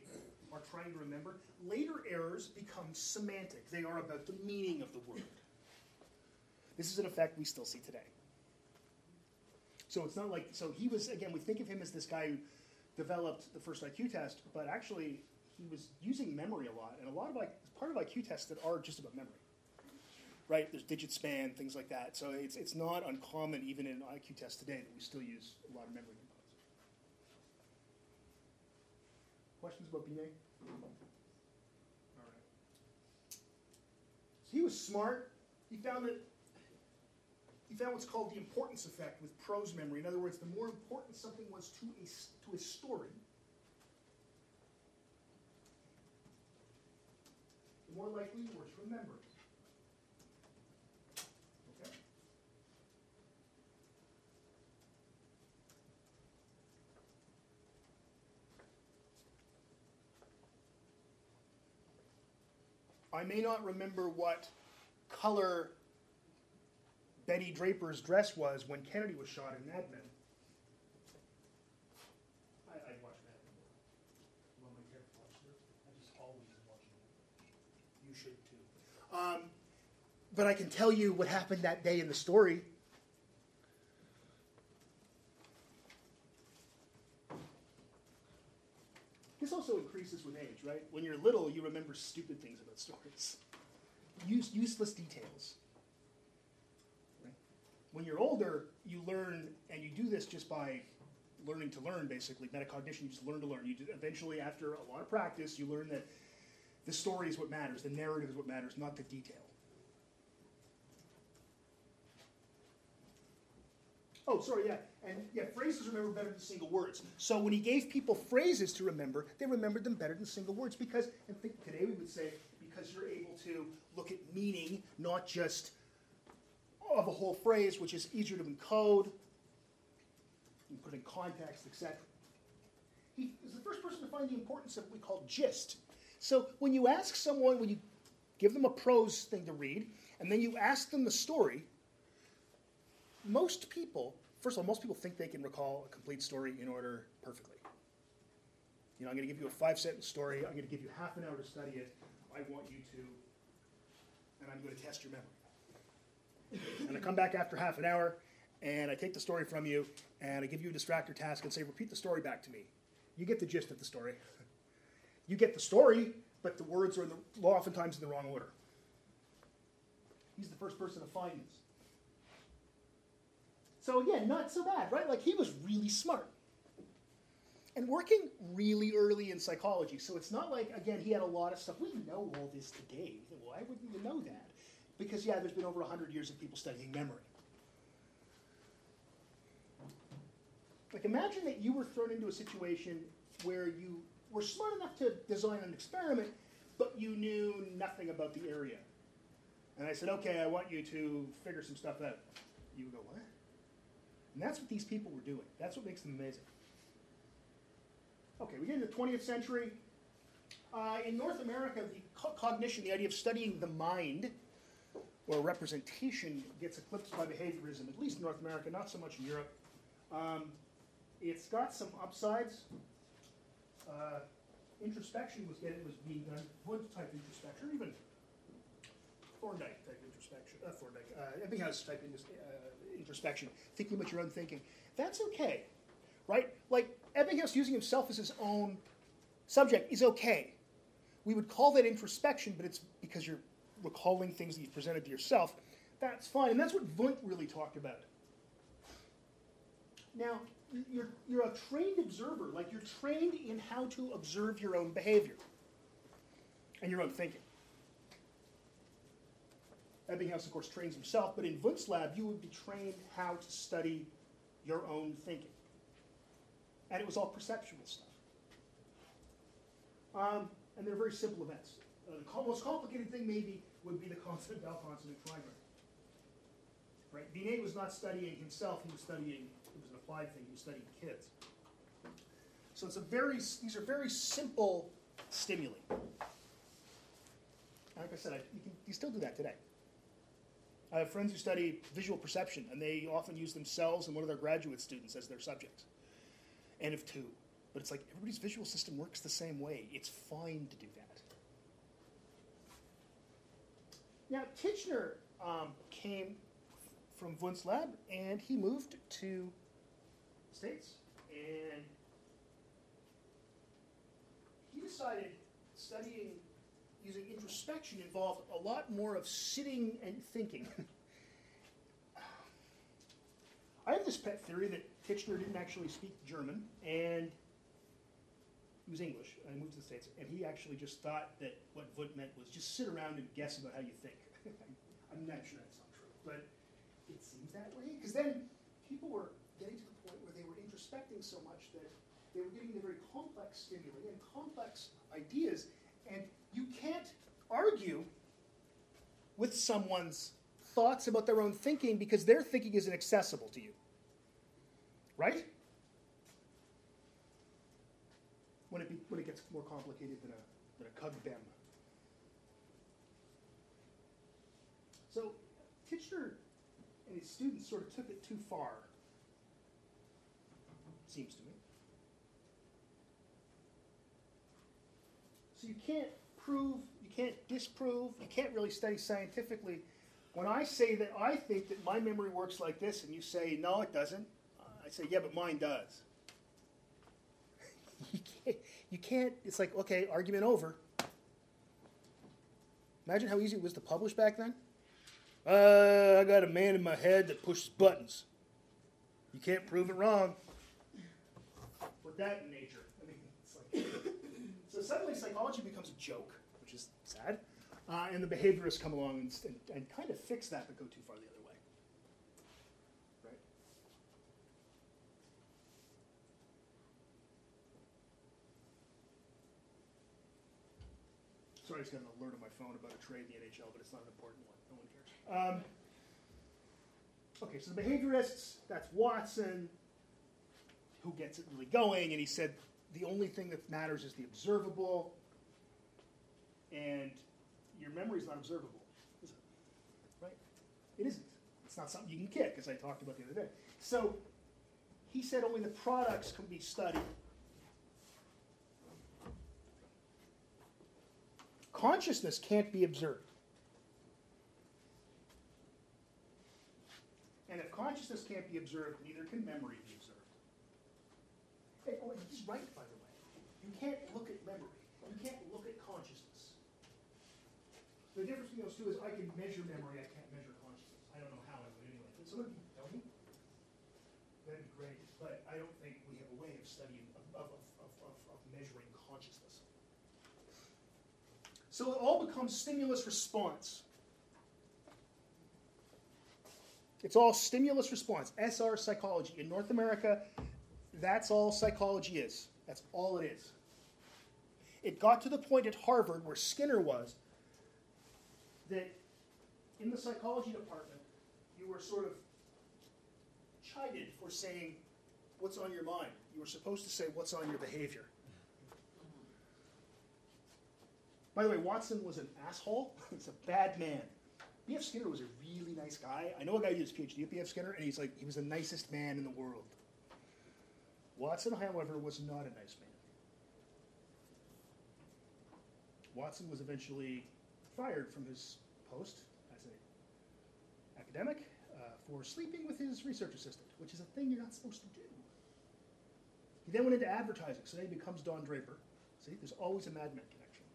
are trying to remember. Later errors become semantic. They are about the meaning of the word. This is an effect we still see today. So it's not like, so he was, again, we think of him as this guy who developed the first IQ test, but actually he was using memory a lot, and a lot of like part of IQ tests that are just about memory. Right? There's digit span, things like that. So it's, it's not uncommon, even in an IQ tests today, that we still use a lot of memory components. Questions about Binet? All right. He was smart. He found that he found what's called the importance effect with prose memory. In other words, the more important something was to a, to a story, the more likely you were to remember it. Okay? I may not remember what color Betty Draper's dress was when Kennedy was shot in Mad Men. I, I watched Mad Men. One my characters watched it. I just always watch it. You should too. Um, but I can tell you what happened that day in the story. This also increases with age, right? When you're little, you remember stupid things about stories, Use, useless details. Right? When you're older, you learn, and you do this just by learning to learn, basically metacognition. You just learn to learn. You eventually, after a lot of practice, you learn that the story is what matters, the narrative is what matters, not the detail. Oh, sorry, yeah. And yeah, phrases remember better than single words. So when he gave people phrases to remember, they remembered them better than single words because, and think today we would say, because you're able to look at meaning, not just of a whole phrase, which is easier to encode, you put in context, etc. He is the first person to find the importance of what we call gist. So when you ask someone, when you give them a prose thing to read, and then you ask them the story, most people, first of all, most people think they can recall a complete story in order perfectly. You know, I'm going to give you a five sentence story. I'm going to give you half an hour to study it. I want you to, and I'm going to test your memory. and I come back after half an hour, and I take the story from you, and I give you a distractor task and say, repeat the story back to me. You get the gist of the story. You get the story, but the words are in the, oftentimes in the wrong order. He's the first person to find this. So again, not so bad, right? Like he was really smart. And working really early in psychology. So it's not like, again, he had a lot of stuff. We know all this today. Why wouldn't you know that? Because, yeah, there's been over 100 years of people studying memory. Like, imagine that you were thrown into a situation where you were smart enough to design an experiment, but you knew nothing about the area. And I said, okay, I want you to figure some stuff out. You would go, what? And that's what these people were doing. That's what makes them amazing. Okay, we get into the 20th century. Uh, in North America, the co- cognition, the idea of studying the mind or representation, gets eclipsed by behaviorism, at least in North America, not so much in Europe. Um, it's got some upsides. Uh, introspection was getting was being done, Wundt type introspection, even Thorndike type introspection, uh, Thorndike, uh, Ebbinghaus type uh, introspection, thinking about your own thinking. That's okay, right? Like Ebbinghaus using himself as his own subject is okay. We would call that introspection, but it's because you're recalling things that you've presented to yourself. That's fine, and that's what Wundt really talked about. Now, you're, you're a trained observer, like you're trained in how to observe your own behavior and your own thinking. Ebbinghaus, of course, trains himself, but in Wundt's lab, you would be trained how to study your own thinking. And it was all perceptual stuff. Um, and they're very simple events. Uh, the most complicated thing, maybe, would be the consonant vowel consonant trigram. Right? Binet was not studying himself, he was studying, it was an applied thing, he was studying kids. So it's a very, these are very simple stimuli. Like I said, I, you, can, you still do that today. I have friends who study visual perception, and they often use themselves and one of their graduate students as their subjects. N of two. But it's like everybody's visual system works the same way. It's fine to do that. Now, Titchener um, came from Wundt's lab, and he moved to States, and he decided studying using introspection involved a lot more of sitting and thinking. I have this pet theory that Titchener didn't actually speak German, and he was English, he moved to the States, and he actually just thought that what Wundt meant was just sit around and guess about how you think. I'm not sure that's not true, but it seems that way. Because then people were getting to the point where they were introspecting so much that they were getting the very complex stimuli and complex ideas, and you can't argue with someone's thoughts about their own thinking because their thinking isn't accessible to you. Right? When it, be, when it gets more complicated than a, than a cug bem. So Titchener and his students sort of took it too far, seems to me. So you can't prove, you can't disprove, you can't really study scientifically. When I say that I think that my memory works like this, and you say, no, it doesn't, I say, yeah, but mine does. you, can't, you can't, it's like, okay, argument over. Imagine how easy it was to publish back then. Uh, I got a man in my head that pushes buttons. You can't prove it wrong. With that in nature. I mean, like, so suddenly psychology becomes a joke. Uh, and the behaviorists come along and, and, and kind of fix that, but go too far the other way. Right? Sorry, I just got an alert on my phone about a trade in the NHL, but it's not an important one. No one cares. Um, okay, so the behaviorists, that's Watson, who gets it really going, and he said the only thing that matters is the observable, and your memory is not observable, is it? Right? It isn't. It's not something you can kick, as I talked about the other day. So he said only the products can be studied. Consciousness can't be observed. And if consciousness can't be observed, neither can memory be observed. Hey, oh, he's right, by the way. You can't look at memory. You can't look at consciousness. The difference between those two is I can measure memory, I can't measure consciousness. I don't know how I would anyway. Can someone tell me? That'd be great. But I don't think we have a way of studying, of, of, of, of measuring consciousness. So it all becomes stimulus response. It's all stimulus response, SR psychology. In North America, that's all psychology is. That's all it is. It got to the point at Harvard where Skinner was that in the psychology department, you were sort of chided for saying, What's on your mind? You were supposed to say, What's on your behavior? By the way, Watson was an asshole. He's a bad man. B.F. Skinner was a really nice guy. I know a guy who did his PhD at B.F. Skinner, and he's like, he was the nicest man in the world. Watson, however, was not a nice man. Watson was eventually fired from his post as an academic uh, for sleeping with his research assistant, which is a thing you're not supposed to do. He then went into advertising, so then he becomes Don Draper. See, there's always a Mad Men connection.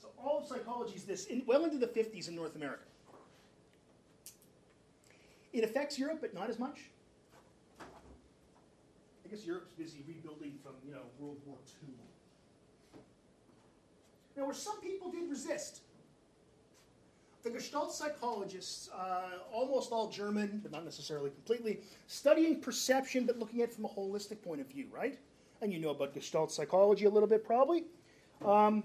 So all of psychology is this, in, well into the 50s in North America. It affects Europe, but not as much. I guess Europe's busy rebuilding from, you know, World War II. Now, where some people did resist, the Gestalt psychologists, uh, almost all German, but not necessarily completely, studying perception but looking at it from a holistic point of view, right? And you know about Gestalt psychology a little bit, probably. Um,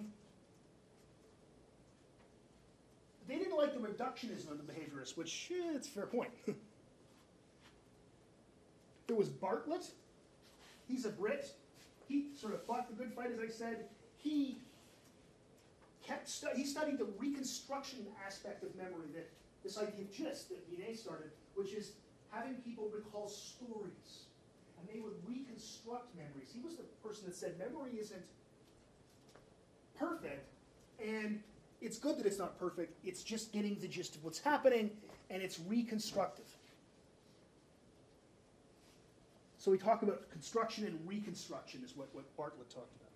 they didn't like the reductionism of the behaviorists, which, eh, it's a fair point. there was Bartlett. He's a Brit. He sort of fought the good fight, as I said. He kept stu- he studied the reconstruction aspect of memory that this idea of gist that Binet started, which is having people recall stories. And they would reconstruct memories. He was the person that said memory isn't perfect, and it's good that it's not perfect. It's just getting the gist of what's happening, and it's reconstructive. So we talk about construction and reconstruction is what, what Bartlett talked about.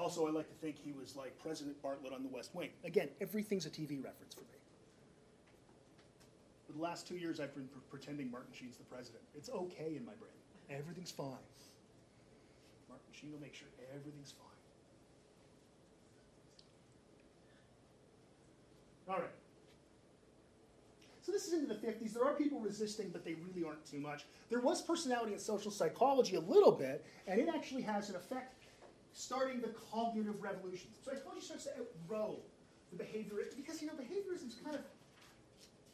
Also, I like to think he was like President Bartlett on the West Wing. Again, everything's a TV reference for me. For the last two years, I've been pre- pretending Martin Sheen's the president. It's okay in my brain. Everything's fine. Martin Sheen will make sure everything's fine. All right. So this is into the 50s. There are people resisting, but they really aren't too much. There was personality and social psychology a little bit, and it actually has an effect starting the cognitive revolution. So psychology starts to outgrow the behavior because you know behaviorism is kind of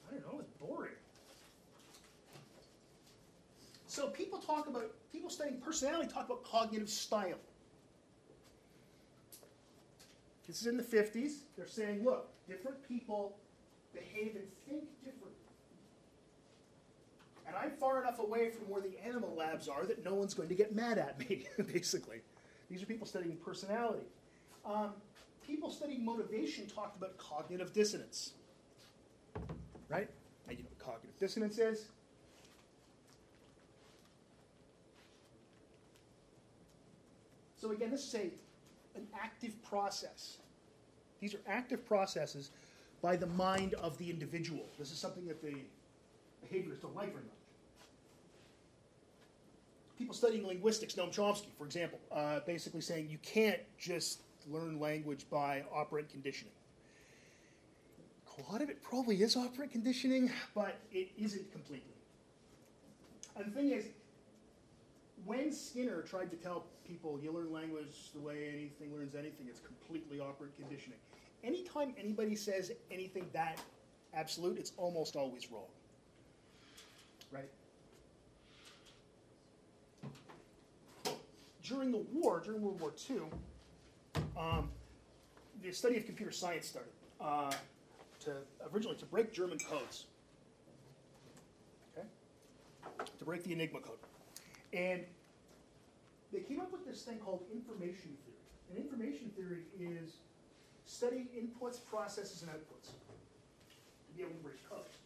I don't know, it's boring. So people talk about people studying personality talk about cognitive style. This is in the 50s. They're saying, look, different people behave and think differently. And I'm far enough away from where the animal labs are that no one's going to get mad at me, basically. These are people studying personality. Um, people studying motivation talked about cognitive dissonance. Right? And you know what cognitive dissonance is? So again, this is a, an active process. These are active processes by the mind of the individual. This is something that the behaviorists don't like very much. People studying linguistics, Noam Chomsky, for example, uh, basically saying you can't just learn language by operant conditioning. A lot of it probably is operant conditioning, but it isn't completely. And the thing is, when Skinner tried to tell people you learn language the way anything learns anything, it's completely operant conditioning. Anytime anybody says anything that absolute, it's almost always wrong. Right? During the war, during World War II, um, the study of computer science started. Uh, to originally to break German codes. Okay? To break the Enigma code. And they came up with this thing called information theory. And information theory is studying inputs, processes, and outputs to be able to break codes.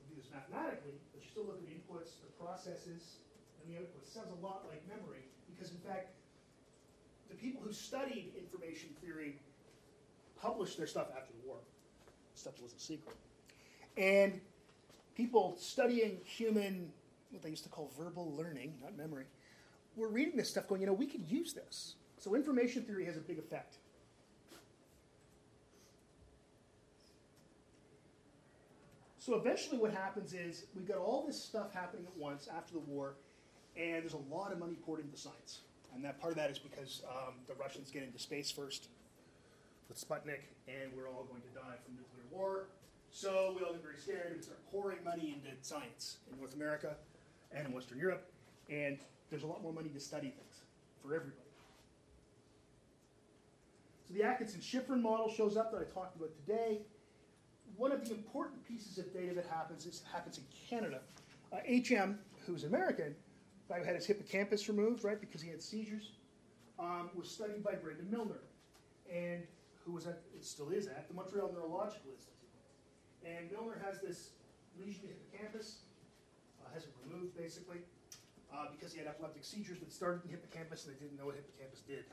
You do this mathematically, but you still look at the inputs, the processes, and the outputs. Sounds a lot like memory, because in fact, the people who studied information theory published their stuff after the war. Stuff was a secret. And people studying human, what they used to call verbal learning, not memory, were reading this stuff going, you know, we could use this. So information theory has a big effect. So eventually what happens is we've got all this stuff happening at once after the war, and there's a lot of money poured into science. And that part of that is because um, the Russians get into space first with Sputnik, and we're all going to die from nuclear war. So we all get very scared and start pouring money into science in North America and in Western Europe. And there's a lot more money to study things for everybody. So the Atkinson-Shiffrin model shows up that I talked about today. One of the important pieces of data that happens is happens in Canada. Uh, HM, who's American, who had his hippocampus removed, right, because he had seizures, um, was studied by Brenda Milner, and who was at, it still is at, the Montreal Neurological Institute. And Milner has this lesion to hippocampus, uh, has it removed basically, uh, because he had epileptic seizures that started in hippocampus and they didn't know what hippocampus did.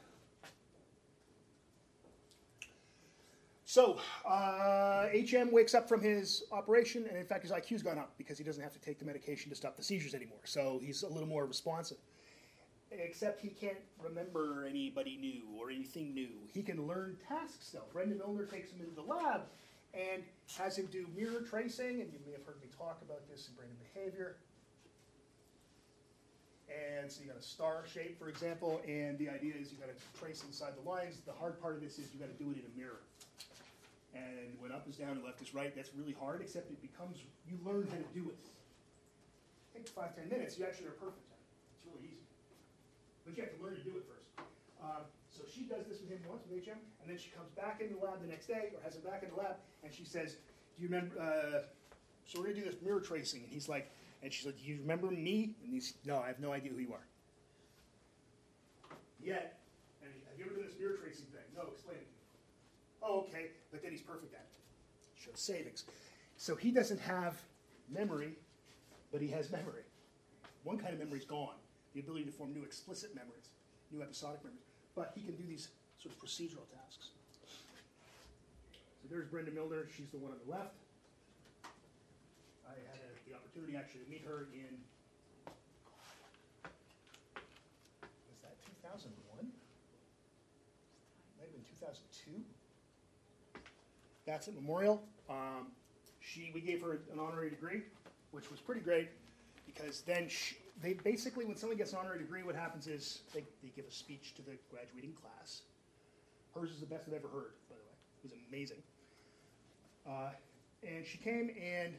So, uh, HM wakes up from his operation, and in fact, his IQ's gone up because he doesn't have to take the medication to stop the seizures anymore. So, he's a little more responsive. Except he can't remember anybody new or anything new. He can learn tasks though. Brenda Milner takes him into the lab and has him do mirror tracing, and you may have heard me talk about this in brain behavior. And so you got a star shape, for example, and the idea is you got to trace inside the lines. The hard part of this is you got to do it in a mirror. And when up is down and left is right, that's really hard, except it becomes, you learn how to do it. Take five, ten minutes, you actually are perfect at it. It's really easy. But you have to learn to do it first. Um, so she does this with him once with HM, and then she comes back into the lab the next day, or has him back in the lab, and she says, Do you remember? Uh, so we're gonna do this mirror tracing. And he's like, and she's like, Do you remember me? And he's, No, I have no idea who you are. Yet, and have you ever done this mirror tracing thing? No, explain it to me. Oh, okay, but then he's perfect at it. Shows savings. So he doesn't have memory, but he has memory. One kind of memory is gone the ability to form new explicit memories, new episodic memories. but he can do these sort of procedural tasks. So there's Brenda Milner. She's the one on the left. I had a, the opportunity actually to meet her in was that 2001? Might have been 2002. That's at Memorial. Um, she, we gave her an honorary degree, which was pretty great because then she, they basically, when someone gets an honorary degree, what happens is they, they give a speech to the graduating class. Hers is the best I've ever heard, by the way. It was amazing. Uh, and she came and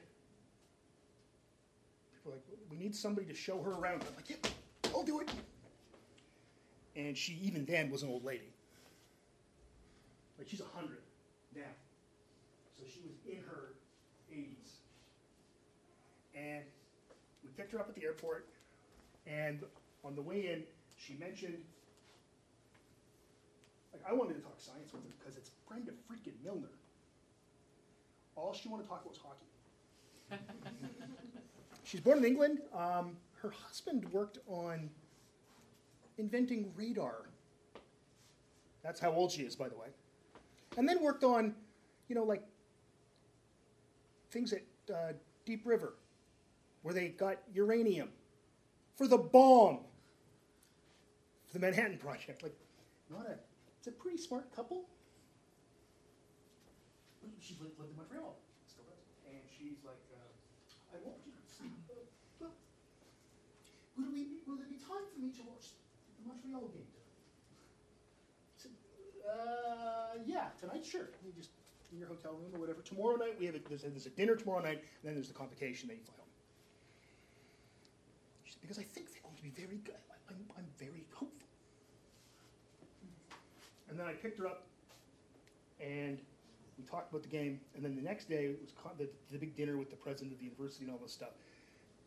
people were like, we need somebody to show her around. I'm like, yeah, I'll do it. And she, even then, was an old lady. Like, she's 100 now. So she was in her 80s. And we picked her up at the airport, and on the way in, she mentioned, like, I wanted to talk science with her because it's Brenda freaking Milner. All she wanted to talk about was hockey. She's born in England. Um, her husband worked on inventing radar. That's how old she is, by the way. And then worked on, you know, like things at uh, Deep River, where they got uranium for the bomb, for the Manhattan Project. Like, not a, it's a pretty smart couple. She lived, lived in Montreal, still does. And she's like, uh, I want you to see. Uh, well, will, we, will there be time for me to watch the Montreal game tonight? I said, uh, yeah, tonight, sure. You just in your hotel room or whatever. Tomorrow night we have a, there's, a, there's a dinner tomorrow night, and then there's the convocation. Then you fly home. She said, because I think they're going to be very good. I'm, I'm very hopeful. And then I picked her up, and we talked about the game. And then the next day it was con- the, the big dinner with the president of the university and all this stuff.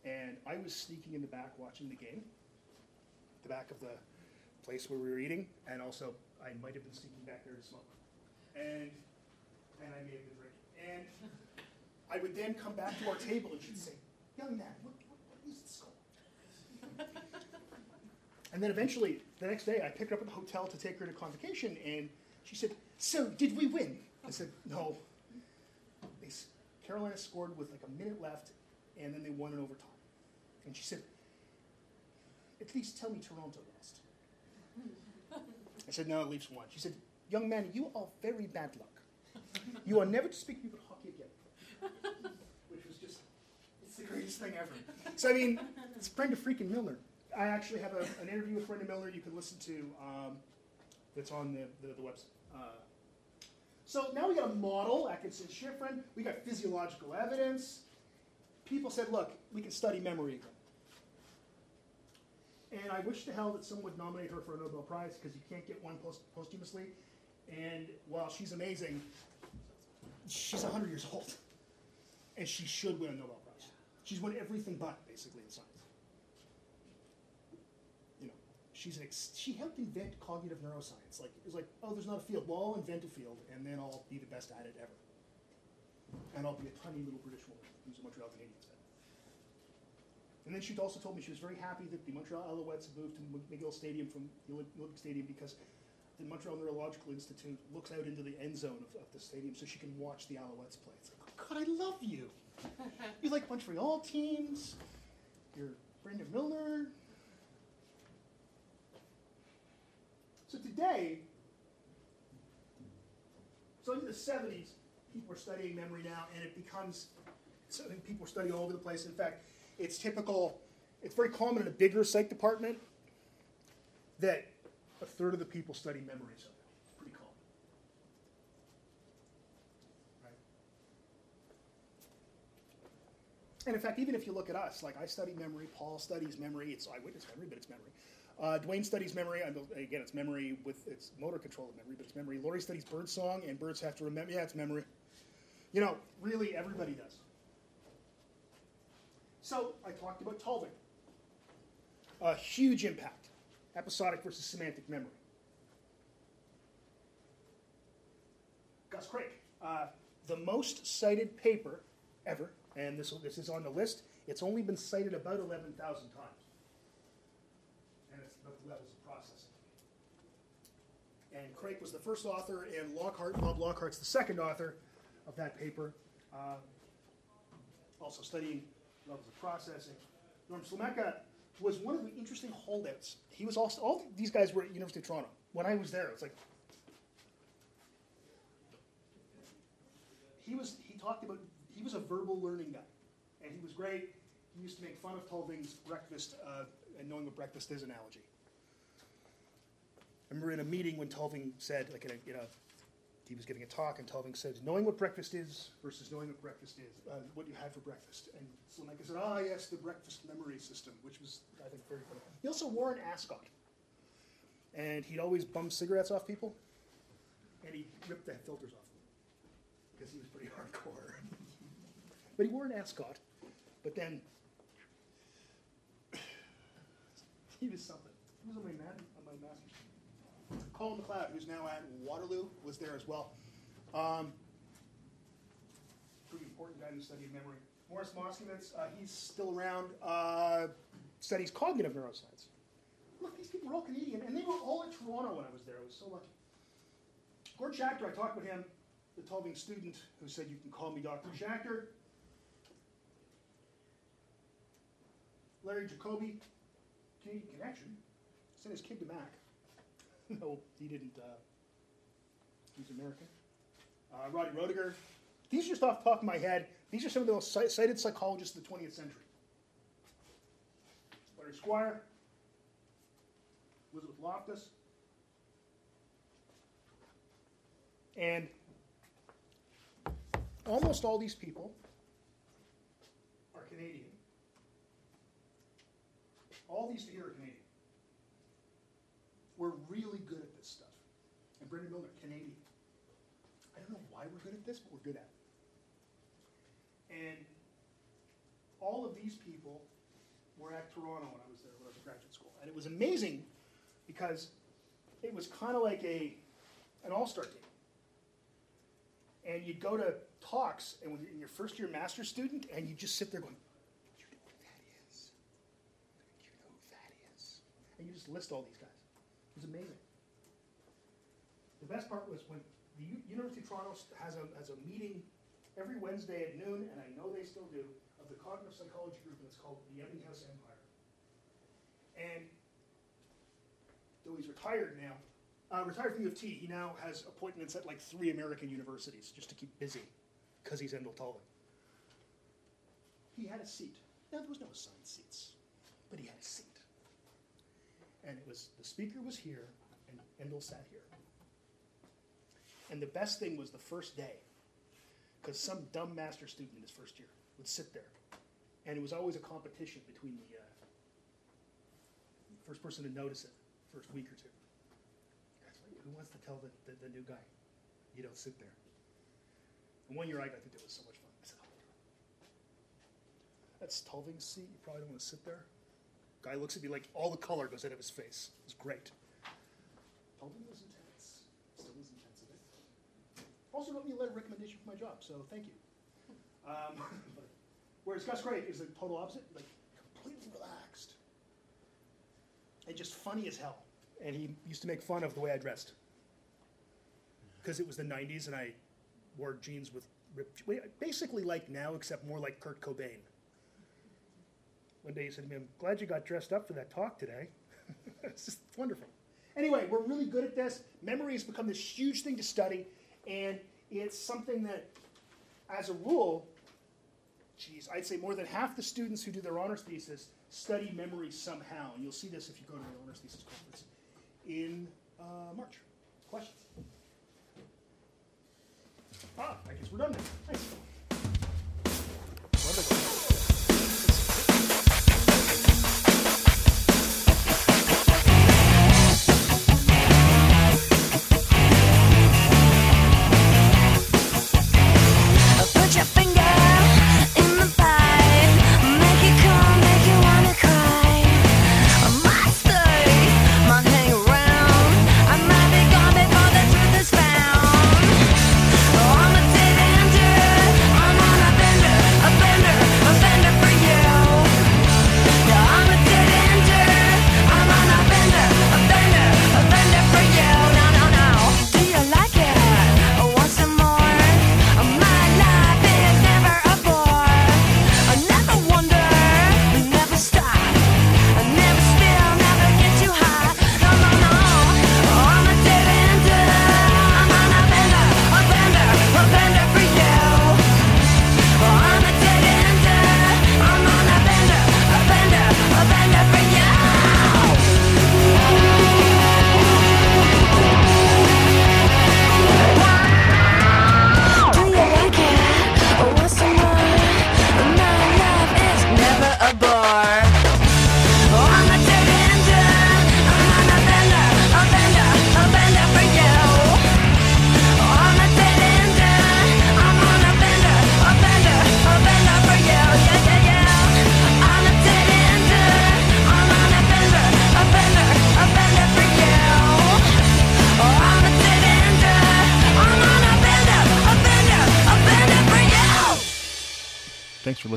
And I was sneaking in the back watching the game, the back of the place where we were eating, and also I might have been sneaking back there to smoke. And and I have been drinking. And I would then come back to our table and she'd say, Young man, what, what, what is this called? and then eventually, the next day, I picked her up at the hotel to take her to convocation, and she said, So, did we win? I said, No. They, Carolina scored with like a minute left, and then they won in overtime. And she said, At least tell me Toronto lost. I said, No, Leafs won. She said, Young man, you are very bad luck. You are never to speak to me about hockey again. Which was just, it's the greatest thing ever. So, I mean, it's Brenda freaking Milner. I actually have a, an interview with Brenda Milner you can listen to um, that's on the, the, the website. Uh, so now we got a model, Atkinson Shiffrin. We got physiological evidence. People said, look, we can study memory again. And I wish to hell that someone would nominate her for a Nobel Prize because you can't get one post- posthumously. And while she's amazing, she's 100 years old. And she should win a Nobel Prize. She's won everything but, basically, in science. You know, she's an ex- she helped invent cognitive neuroscience. Like, it was like, oh, there's not a field. Well, I'll invent a field, and then I'll be the best at it ever. And I'll be a tiny little British woman who's a Montreal Canadiens fan. And then she also told me she was very happy that the Montreal Alouettes moved to McGill Stadium from the Olymp- Olympic Stadium because the Montreal Neurological Institute looks out into the end zone of, of the stadium so she can watch the Alouettes play. It's like, oh God, I love you. you like Montreal teams. You're Brenda Milner. So today, so in the 70s, people are studying memory now, and it becomes something people studying all over the place. In fact, it's typical, it's very common in a bigger psych department that a third of the people study memory somehow. Pretty common. Right? And in fact, even if you look at us, like I study memory, Paul studies memory, it's eyewitness memory, but it's memory. Uh, Dwayne studies memory. Again, it's memory with it's motor control of memory, but it's memory. Laurie studies bird song, and birds have to remember. Yeah, it's memory. You know, really, everybody does. So I talked about Tulving. A huge impact, episodic versus semantic memory. Gus Craik, uh, the most cited paper ever, and this, this is on the list. It's only been cited about 11,000 times. And it's about the levels of processing. And Craik was the first author, and Lockhart, Bob Lockhart's the second author of that paper. Uh, also studying levels of processing. Norm Slamecka was one of the interesting holdouts. He was also, all these guys were at University of Toronto. When I was there, it was like, he was, he talked about, he was a verbal learning guy. And he was great. He used to make fun of Tulving's breakfast uh, and knowing what breakfast is analogy. I remember in a meeting when Tulving said, like in a, you know, he was giving a talk, and Tulving said, knowing what breakfast is versus knowing what breakfast is, uh, what you had for breakfast. And Slamecka said, ah, yes, the breakfast memory system, which was, I think, very funny. He also wore an ascot. And he'd always bum cigarettes off people, and he ripped the filters off them because he was pretty hardcore. but he wore an ascot, but then he was something. He was on my, man, on my master's Colin MacLeod, who's now at Waterloo, was there as well. Um, pretty important guy in the study of memory. Morris Moscovitch, uh, he's still around, uh, studies cognitive neuroscience. Look, these people are all Canadian, and they were all in Toronto when I was there. I was so lucky. Gord Schacter, I talked with him, the Tulving student who said, You can call me Dr. Schacter. Larry Jacoby, Canadian Connection, sent his kid to Mac. no, he didn't. Uh, he's American. Uh, Roddy Roediger. These are just off the top of my head. These are some of the most cited psychologists of the 20th century. Larry Squire, Elizabeth Loftus, and almost all these people are Canadian. All these here are Canadian. We're really good at this stuff. And Brenda Milner, Canadian. I don't know why we're good at this, but we're good at it. And all of these people were at Toronto when I was there, when I was in graduate school. And it was amazing because it was kind of like a an all-star team. And you'd go to talks, and when you're in your first year master's student, and you just sit there going, "You know who that is? You know who that is?" And you just list all these was amazing. The best part was when the U- University of Toronto has a has a meeting every Wednesday at noon, and I know they still do, of the cognitive psychology group, and it's called the Ebbinghaus Empire. And though he's retired now, uh, retired from U of T, he now has appointments at like three American universities just to keep busy because he's Endel Tulving. He had a seat. Now, there was no assigned seats, but he had a seat. And it was the speaker was here, and Endel sat here. And the best thing was the first day, because some dumb master student in his first year would sit there, and it was always a competition between the uh, first person to notice it, first week or two. Guys, who wants to tell the, the, the new guy? You don't sit there. And one year I got to do it, it was so much fun. I said, oh, that's Tulving's seat. You probably don't want to sit there. Guy looks at me like all the color goes out of his face. It was great. Tulving was intense. Still intense. Also wrote me a letter of recommendation for my job, so thank you. Um, but, whereas Gus Craik is the total opposite, like completely relaxed. And just funny as hell. And he used to make fun of the way I dressed. Because it was the 90s and I wore jeans with ripped, basically like now, except more like Kurt Cobain. One day he said to me, I'm glad you got dressed up for that talk today. it's just wonderful. Anyway, we're really good at this. Memory has become this huge thing to study, and it's something that, as a rule, geez, I'd say more than half the students who do their honors thesis study memory somehow. And you'll see this if you go to the honors thesis conference in uh, March. Questions? Ah, I guess we're done now. Nice. Wonderful.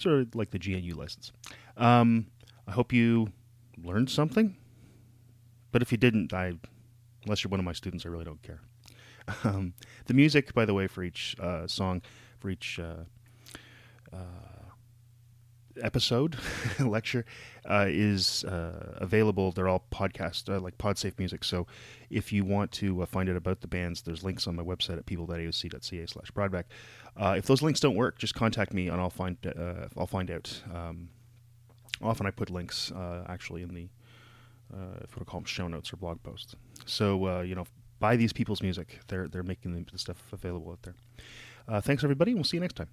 Sort of like the GNU license. Um, I hope you learned something. But if you didn't, I, unless you're one of my students, I really don't care. Um, the music, by the way, for each uh, song, for each uh, uh, episode lecture uh, is uh, available. They're all podcast, uh, like PodSafe music. So if you want to find out about the bands, there's links on my website at people.aoc.ca slash brodbeck. Uh, if those links don't work, just contact me and I'll find uh, I'll find out. Um, often I put links uh, actually in the uh, if we call them show notes or blog posts. So uh, you know, buy these people's music. They're they're making the, the stuff available out there. Uh, thanks everybody. We'll see you next time.